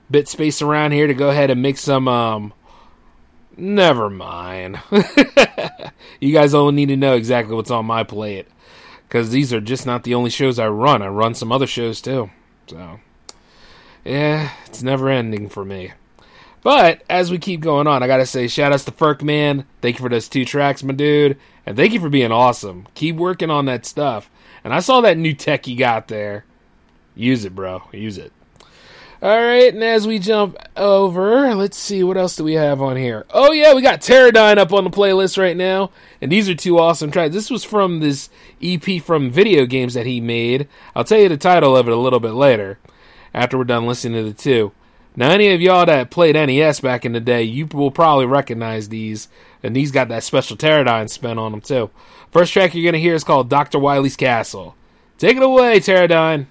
bit space around here to go ahead and make some. Um, never mind. you guys only need to know exactly what's on my plate because these are just not the only shows I run. I run some other shows too. So, yeah, it's never ending for me. But as we keep going on, I gotta say, shout outs to Ferk Man. Thank you for those two tracks, my dude. And thank you for being awesome. Keep working on that stuff. And I saw that new tech you got there. Use it, bro. Use it. Alright, and as we jump over, let's see, what else do we have on here? Oh, yeah, we got Terrordyne up on the playlist right now. And these are two awesome tracks. This was from this EP from video games that he made. I'll tell you the title of it a little bit later, after we're done listening to the two. Now, any of y'all that played NES back in the day, you will probably recognize these, and these got that special Terrordyne spin on them too. First track you're gonna hear is called Dr. Wily's Castle. Take it away, Terrordyne.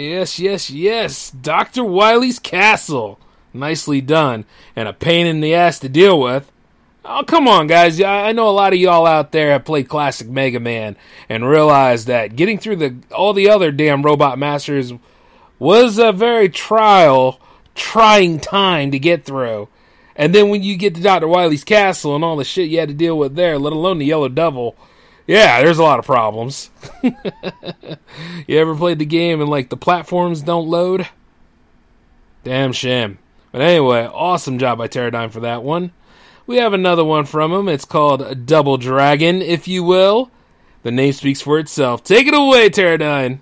Yes, yes, yes. Dr. Wily's Castle. Nicely done. And a pain in the ass to deal with. Oh, come on, guys. I know a lot of y'all out there have played classic Mega Man and realized that getting through the all the other damn Robot Masters was a very trial, trying time to get through. And then when you get to Dr. Wily's castle and all the shit you had to deal with there, let alone the Yellow Devil, yeah, there's a lot of problems. you ever played the game and like the platforms don't load? Damn shame. But anyway, awesome job by Terrordyne for that one. We have another one from him. It's called Double Dragon, if you will. The name speaks for itself. Take it away, Terrordyne.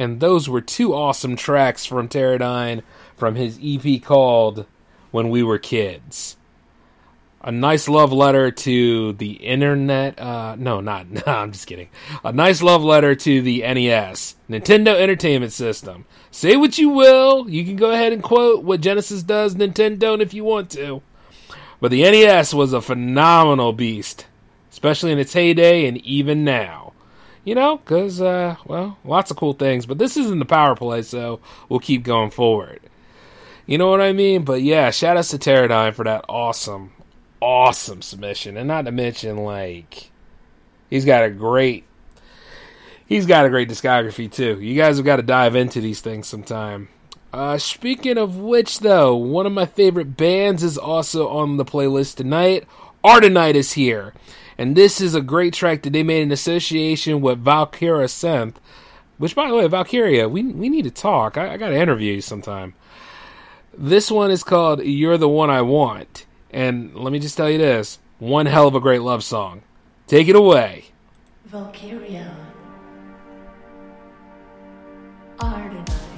And those were two awesome tracks from Terrordyne from his EP called When We Were Kids. A nice love letter to the internet. Uh, no, not. No, I'm just kidding. A nice love letter to the NES, Nintendo Entertainment System. Say what you will. You can go ahead and quote what Genesis does, Nintendo if you want to. But the NES was a phenomenal beast, especially in its heyday and even now. You know, because, uh, well, lots of cool things. But this isn't the power play, so we'll keep going forward. You know what I mean? But yeah, shout outs to Terrordyne for that awesome, awesome submission. And not to mention, like, he's got a great. He's got a great discography too. You guys have got to dive into these things sometime. Uh, speaking of which, though, one of my favorite bands is also on the playlist tonight. Ardenite is here. And this is a great track that they made in association with Valkiria Synth. Which, by the way, Valkiria, we, we need to talk. I, I got to interview you sometime. This one is called You're the One I Want. And let me just tell you this one hell of a great love song. Take it away. Valkiria. Ardenite.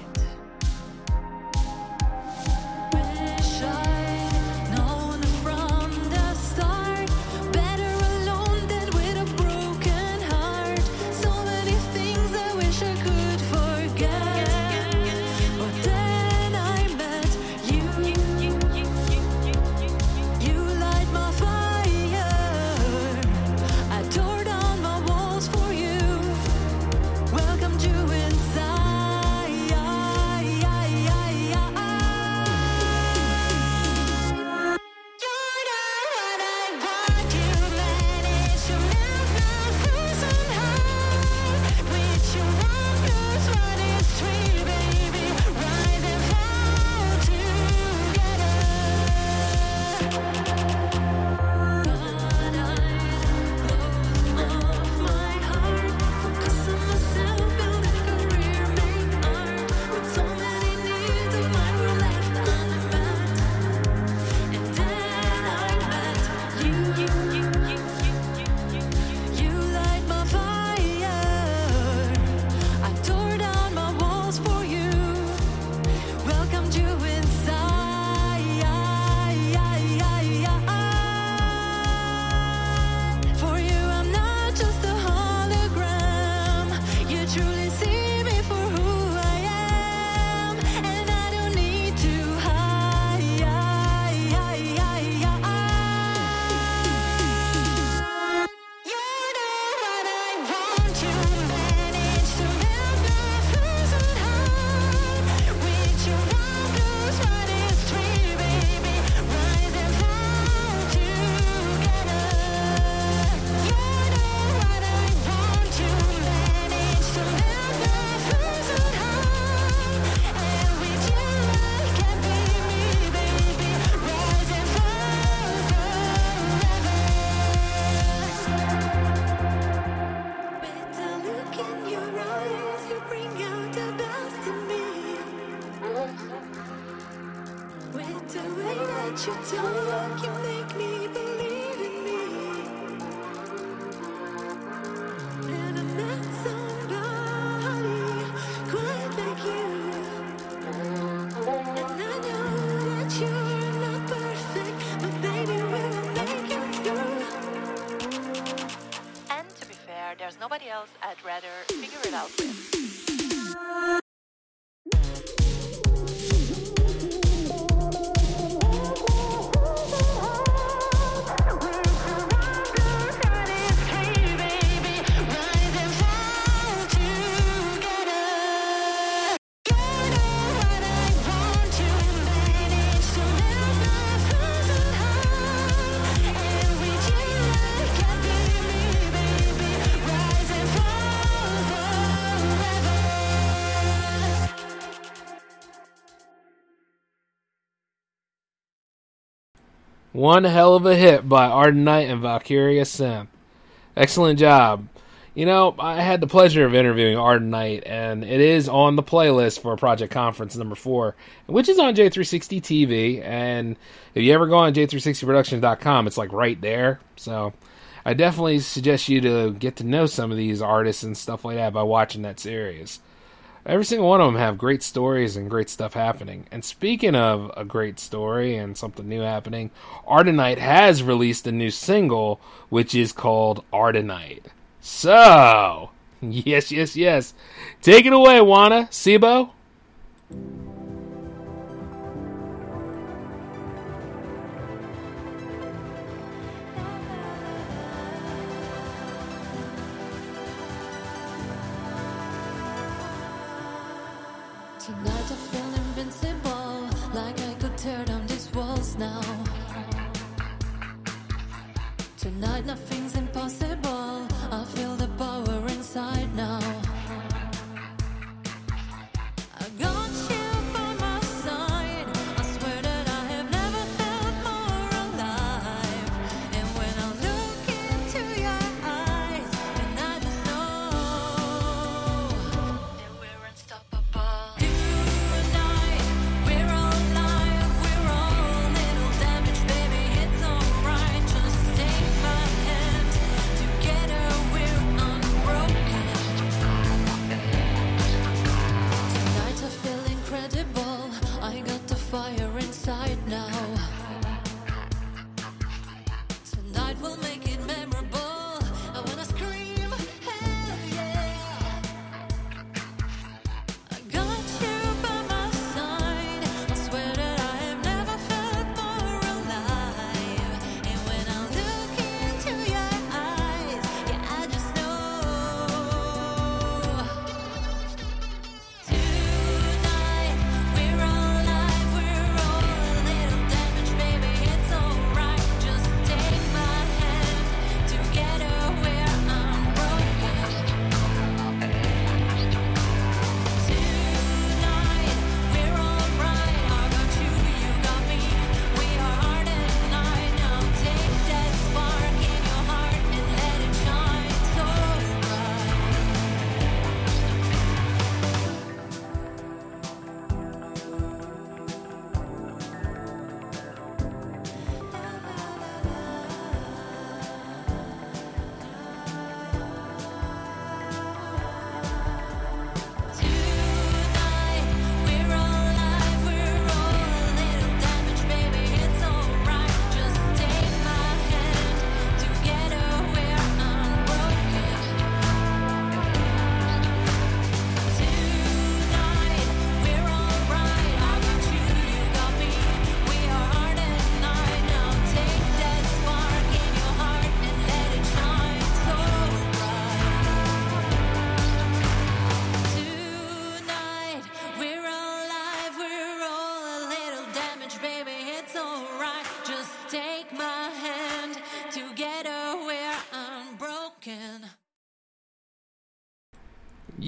One hell of a hit by Ardenite and Valkiria Synth. Excellent job. You know, I had the pleasure of interviewing Ardenite, and it is on the playlist for Project Conference number four, which is on J360 TV. And if you ever go on J360productions.com, it's like right there. So I definitely suggest you to get to know some of these artists and stuff like that by watching that series. Every single one of them have great stories and great stuff happening. And speaking of a great story and something new happening, Ardenite has released a new single, which is called Ardenite. So, yes, yes, yes. Take it away, Juana. Sibo?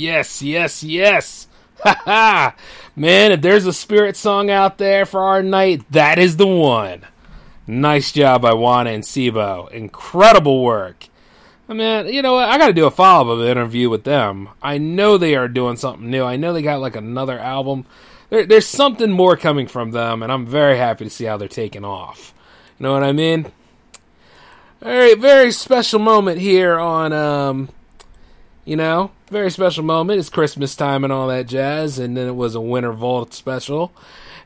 Yes, yes, yes. Ha ha! Man, if there's a spirit song out there for Ardenite, that is the one. Nice job by Juana and Sibo. Incredible work. I mean, you know what? I got to do a follow up interview with them. I know they are doing something new. I know they got like another album there, there's something more coming from them, and I'm very happy to see how they're taking off. You know what I mean? Very, very special moment here on, um, you know, very special moment. It's Christmas time and all that jazz, and then it was a Winter Vault special.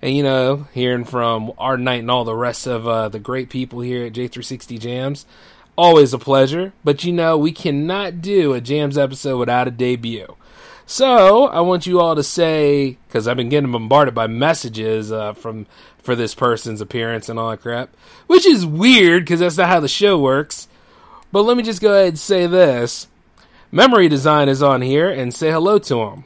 And, you know, hearing from Ardenite and all the rest of uh, the great people here at J360 Jams, always a pleasure. But, you know, we cannot do a Jams episode without a debut. So I want you all to say because I've been getting bombarded by messages uh, from for this person's appearance and all that crap, which is weird because that's not how the show works. But let me just go ahead and say this: Memory Design is on here, and say hello to him.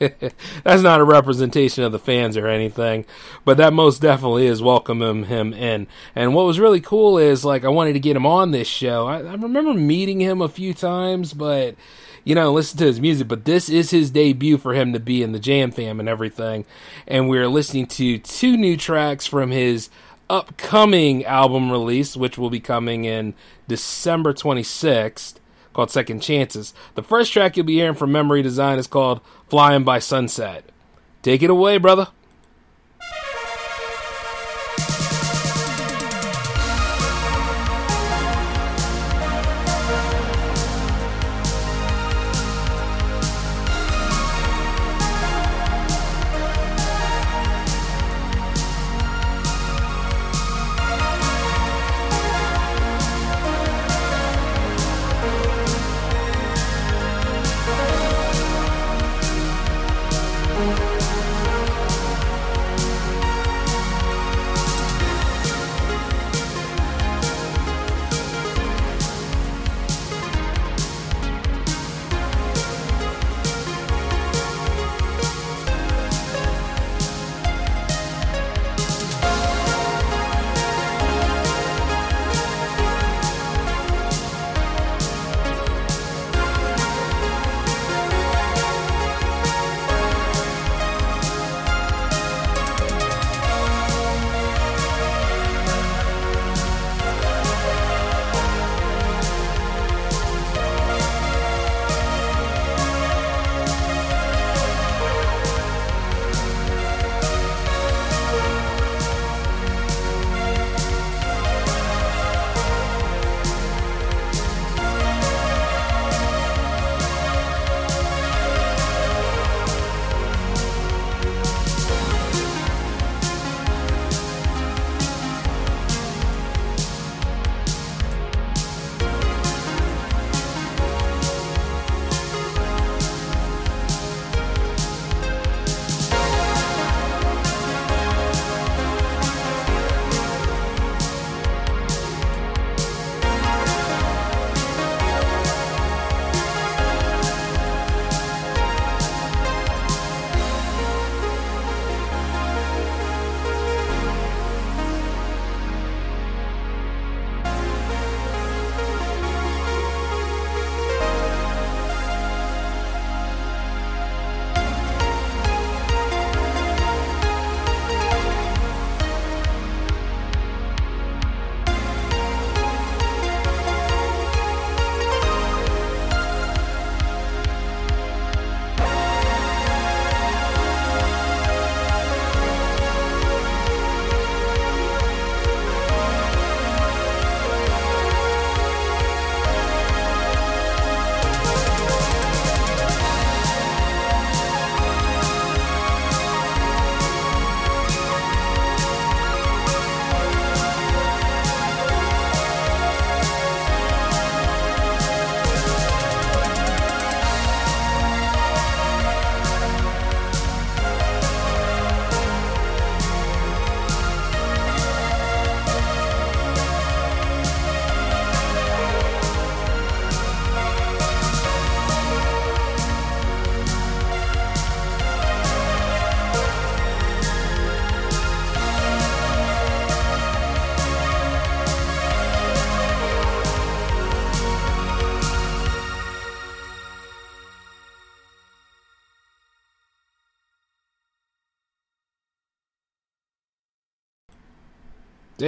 That's not a representation of the fans or anything, but that most definitely is welcoming him in. And what was really cool is like I wanted to get him on this show. I, I remember meeting him a few times, but you know, listen to his music. But this is his debut for him to be in the Jam Fam and everything. And we're listening to two new tracks from his upcoming album release, which will be coming in December 26th called Second Chances. The first track you'll be hearing from Memory Design is called Flying by Sunset. Take it away, brother.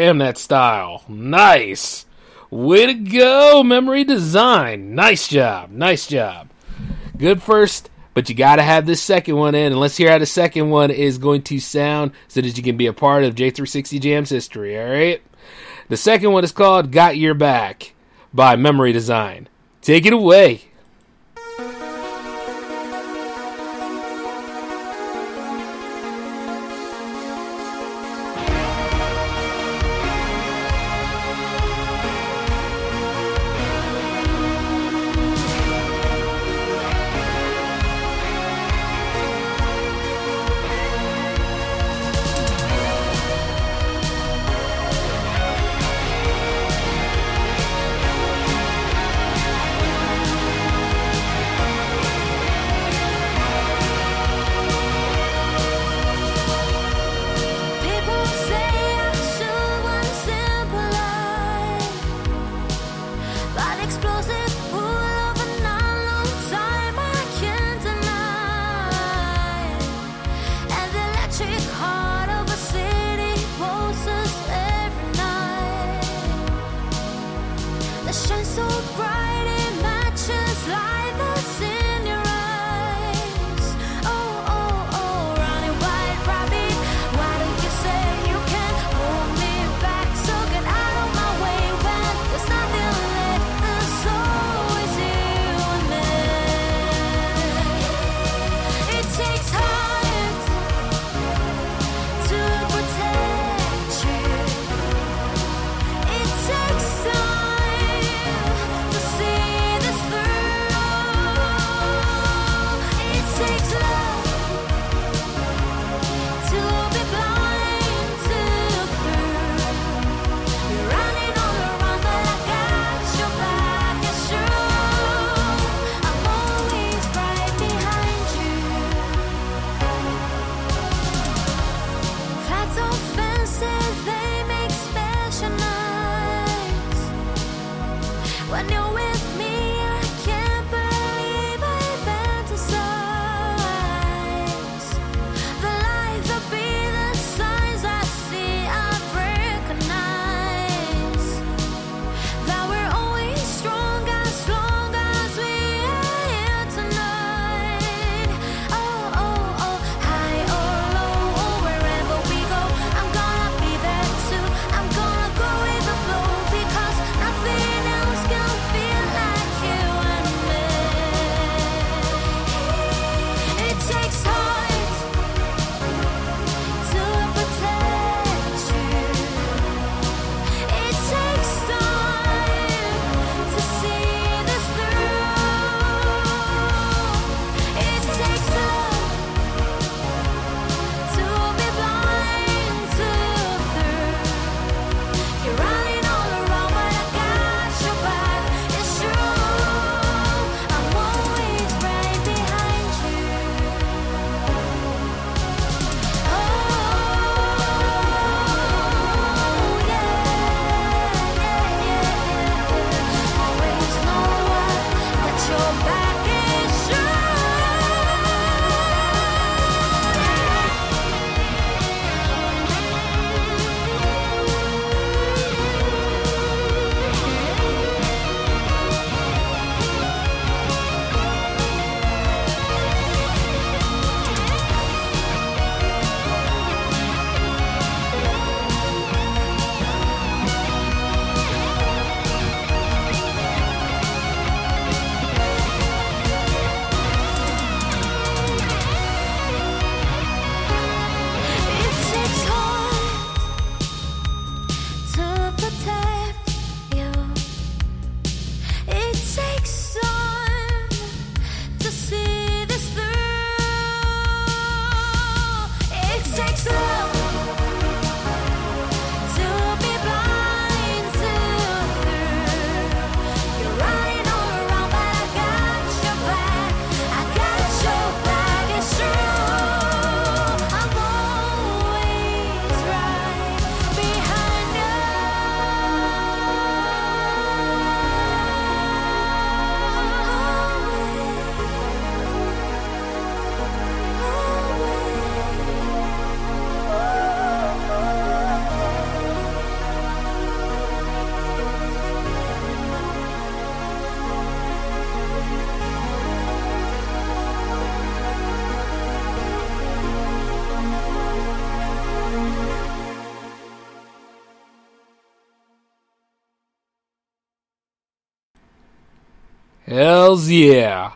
Damn that style. Nice. Way to go, memory design. Nice job. Nice job. Good first, but you got to have this second one in. And let's hear how the second one is going to sound so that you can be a part of J360 Jams history, all right? The second one is called Got Your Back by Memory Design. Take it away. Hells yeah.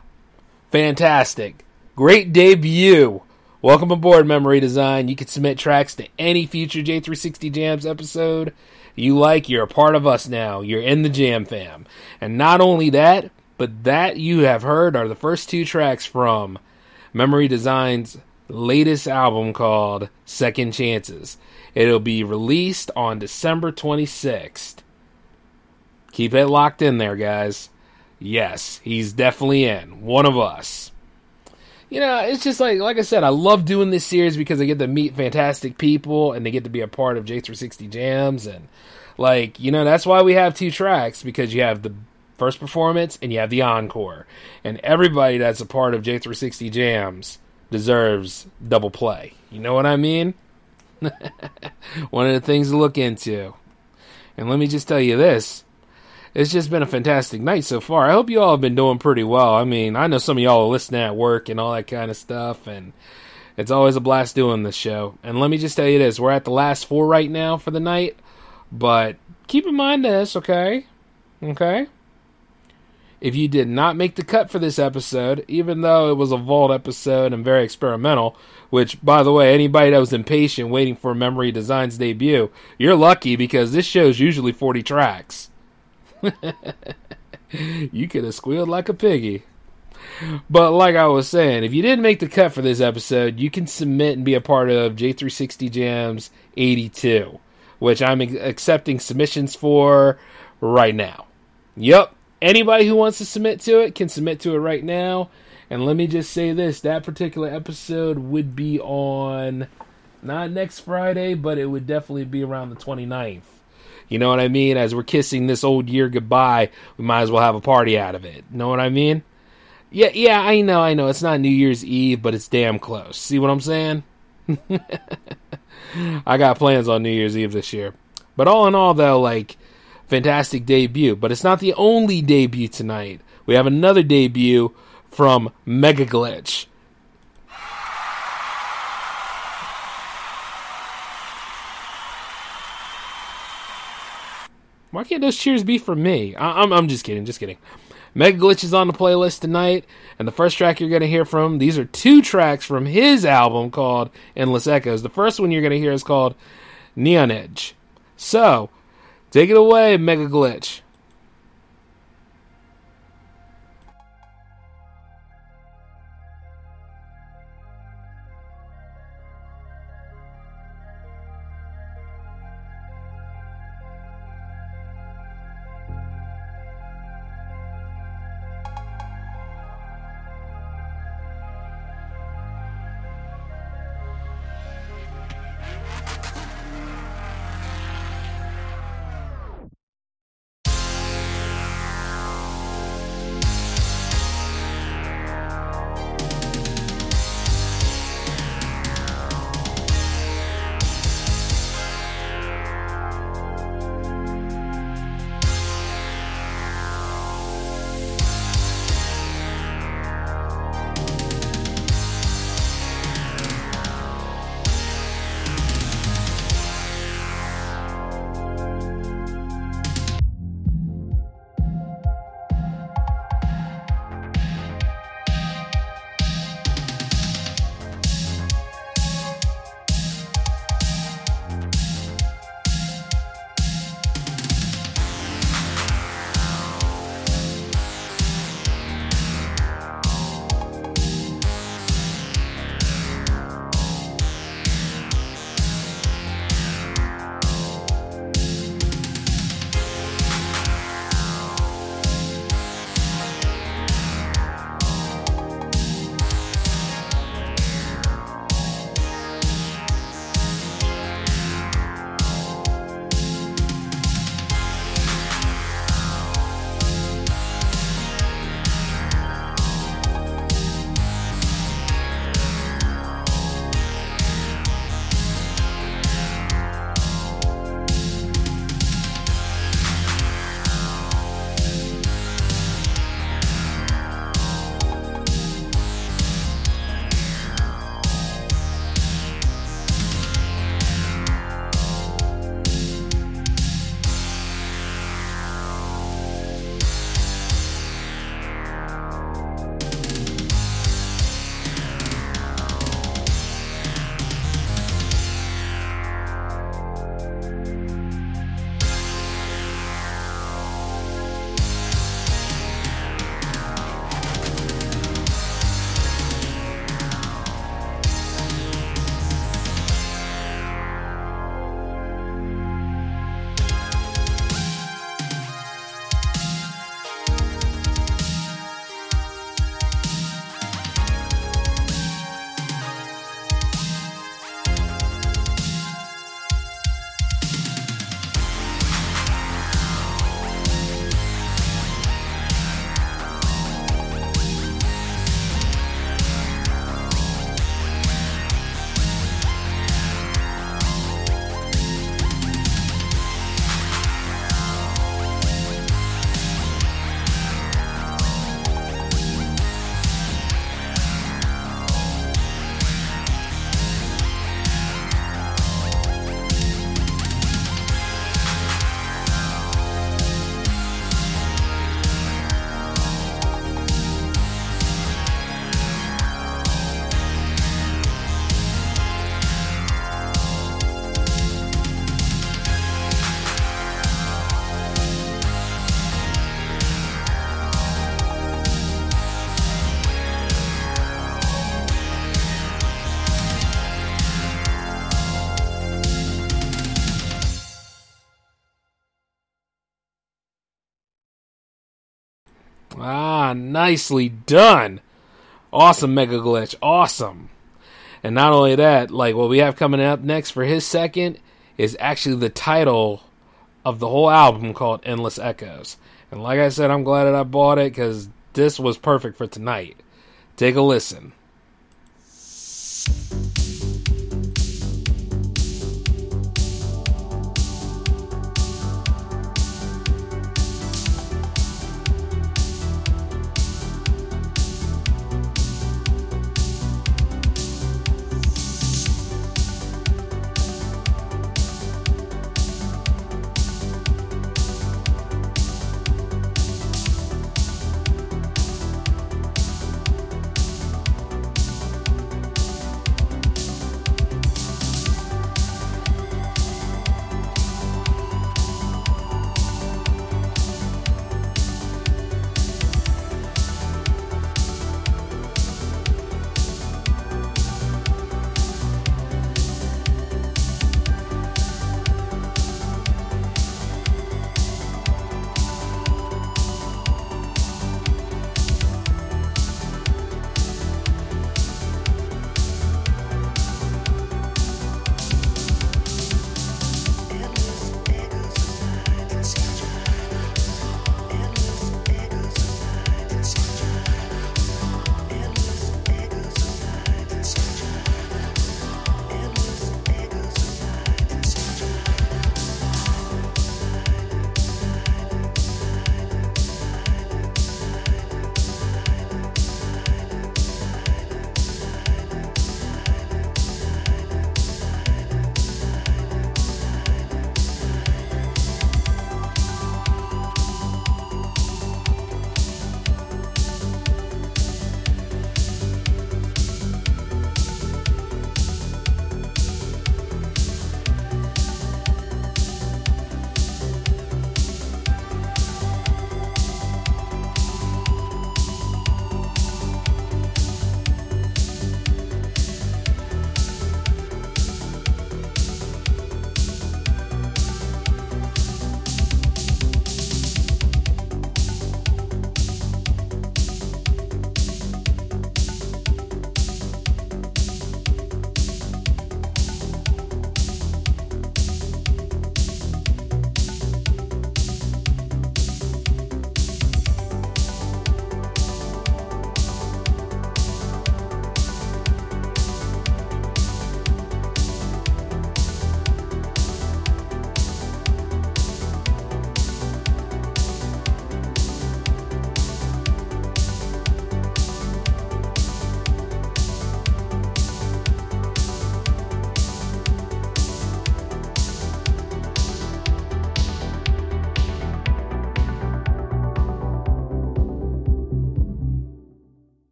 Fantastic. Great debut. Welcome aboard, Memory Design. You can submit tracks to any future J360 Jams episode you like. You're a part of us now. You're in the Jam fam. And not only that, but that you have heard are the first two tracks from Memory Design's latest album called Second Chances. It'll be released on December 26th. Keep it locked in there, guys. Yes, he's definitely in. One of us. You know, it's just like like I said, I love doing this series because I get to meet fantastic people and they get to be a part of J360 Jams and like, you know, that's why we have two tracks because you have the first performance and you have the encore. And everybody that's a part of J360 Jams deserves double play. You know what I mean? One of the things to look into. And let me just tell you this it's just been a fantastic night so far. I hope you all have been doing pretty well. I mean, I know some of y'all are listening at work and all that kind of stuff, and it's always a blast doing this show. And let me just tell you this we're at the last four right now for the night, but keep in mind this, okay? Okay? If you did not make the cut for this episode, even though it was a vault episode and very experimental, which, by the way, anybody that was impatient waiting for Memory Design's debut, you're lucky because this show's usually 40 tracks. you could have squealed like a piggy. But like I was saying, if you didn't make the cut for this episode, you can submit and be a part of J360 Jams 82, which I'm accepting submissions for right now. Yep, anybody who wants to submit to it can submit to it right now. And let me just say this that particular episode would be on not next Friday, but it would definitely be around the 29th. You know what I mean? As we're kissing this old year goodbye, we might as well have a party out of it. Know what I mean? Yeah, yeah, I know, I know. It's not New Year's Eve, but it's damn close. See what I'm saying? I got plans on New Year's Eve this year. But all in all, though, like, fantastic debut. But it's not the only debut tonight. We have another debut from MegaGlitch. Why can't those cheers be for me? I- I'm, I'm just kidding, just kidding. MegaGlitch is on the playlist tonight, and the first track you're going to hear from, these are two tracks from his album called Endless Echoes. The first one you're going to hear is called Neontage. So, take it away, MegaGlitch. Nicely done. Awesome MegaGlitch. Awesome. And not only that, like what we have coming up next for his second is actually the title of the whole album called Endless Echoes. And like I said, I'm glad that I bought it because this was perfect for tonight. Take a listen.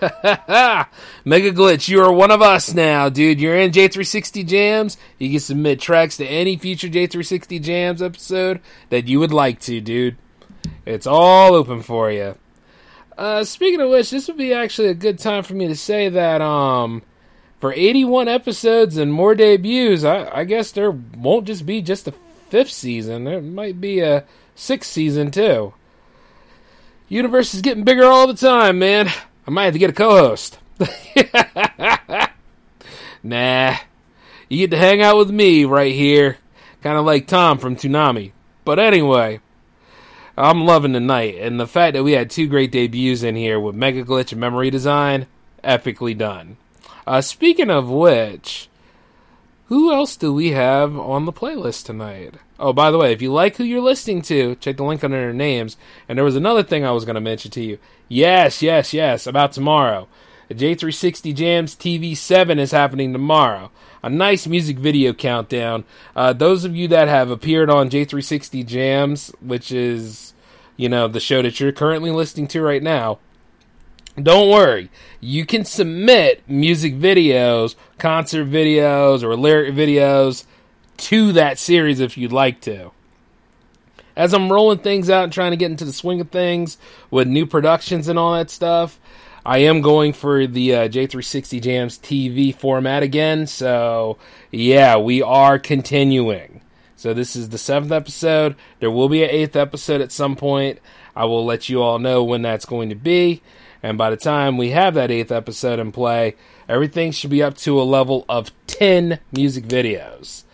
MegaGlitch, you are one of us now, dude. You're in J360 Jams. You can submit tracks to any future J360 Jams episode that you would like to, dude. It's all open for you. Uh, speaking of which, this would be actually a good time for me to say that um, for 81 episodes and more debuts, I, I guess there won't just be just a fifth season. There might be a sixth season too. Universe is getting bigger all the time, man. I might have to get a co-host. nah, you get to hang out with me right here, kind of like Tom from Toonami. But anyway. I'm loving the night, and the fact that we had two great debuts in here with MegaGlitch and Memory Design, epically done. Uh, speaking of which, who else do we have on the playlist tonight? Oh, by the way, if you like who you're listening to, check the link under their names. And there was another thing I was going to mention to you. Yes, yes, yes, about tomorrow. The J360 Jams TV 7 is happening tomorrow. A nice music video countdown. Uh, those of you that have appeared on J360 Jams, which is, you know, the show that you're currently listening to right now, don't worry. You can submit music videos, concert videos, or lyric videos to that series if you'd like to. As I'm rolling things out and trying to get into the swing of things with new productions and all that stuff, I am going for the uh, J360 Jams TV format again. So, yeah, we are continuing. So, this is the seventh episode. There will be an eighth episode at some point. I will let you all know when that's going to be. And by the time we have that eighth episode in play, everything should be up to a level of 10 music videos.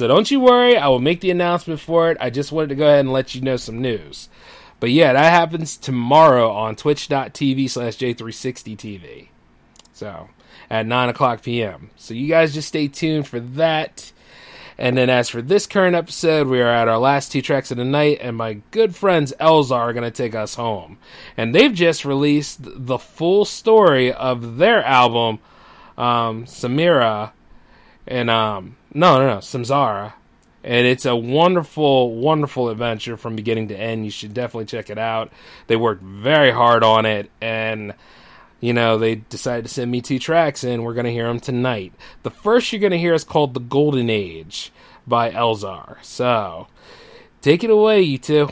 So don't you worry, I will make the announcement for it. I just wanted to go ahead and let you know some news. But yeah, that happens tomorrow on twitch.tv slash J360TV. So at 9 o'clock p.m. So you guys just stay tuned for that. And then as for this current episode, we are at our last two tracks of the night, and my good friends Elxar are going to take us home. And they've just released the full story of their album, um, Samira, and um, no, no, no, Samsara. And it's a wonderful, wonderful adventure from beginning to end. You should definitely check it out. They worked very hard on it, and you know, they decided to send me two tracks, and we're going to hear them tonight. The first you're going to hear is called The Golden Age by Elxar. So, take it away, you two.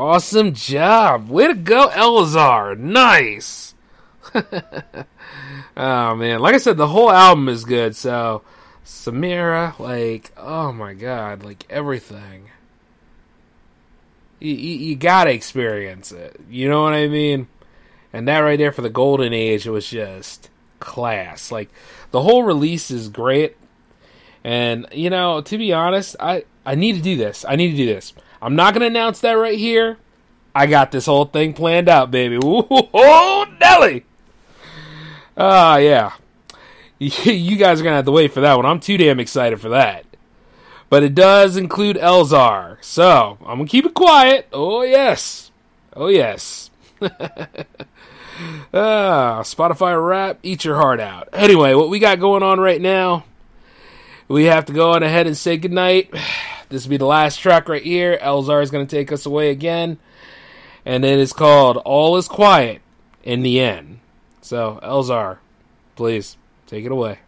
Awesome job. Way to go, Elxar. Nice. oh man, like I said, the whole album is good. So Samira, like, oh my god, like everything. You, you, you gotta experience it. You know what I mean? And that right there for the golden age, it was just class. Like the whole release is great. And you know, to be honest, I I need to do this. I need to do this. I'm not gonna announce that right here. I got this whole thing planned out, baby. Oh, Nelly. Ah, yeah. You guys are gonna have to wait for that one. I'm too damn excited for that. But it does include Elxar, so I'm gonna keep it quiet. Oh yes, oh yes. ah, Spotify rap, eat your heart out. Anyway, what we got going on right now? We have to go on ahead and say goodnight. This will be the last track right here. Elxar is going to take us away again. And it is called All is Quiet in the End. So, Elxar, please take it away.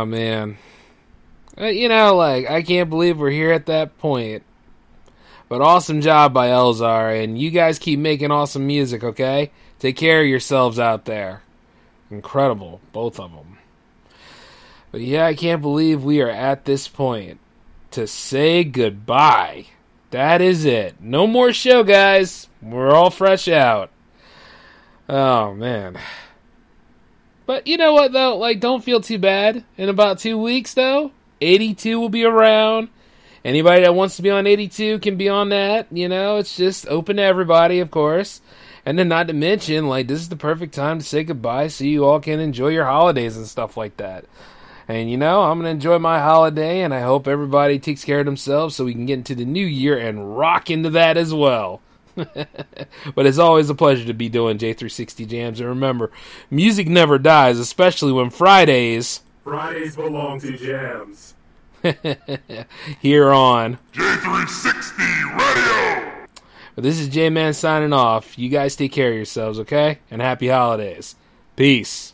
Oh man. Uh, You know, like I can't believe we're here at that point. But awesome job by Elxar, and you guys keep making awesome music, okay? Take care of yourselves out there. Incredible, both of them. But yeah, I can't believe we are at this point to say goodbye. That is it. No more show, guys. We're all fresh out. Oh man. But you know what though? Like don't feel too bad. In about 2 weeks though, 82 will be around. Anybody that wants to be on 82 can be on that, you know? It's just open to everybody, of course. And then not to mention like this is the perfect time to say goodbye so you all can enjoy your holidays and stuff like that. And you know, I'm going to enjoy my holiday and I hope everybody takes care of themselves so we can get into the new year and rock into that as well. but it's always a pleasure to be doing J360 jams. And remember, music never dies, especially when Fridays Fridays belong to jams. here on. J360 Radio! But this is J Man signing off. You guys take care of yourselves, okay? And happy holidays. Peace.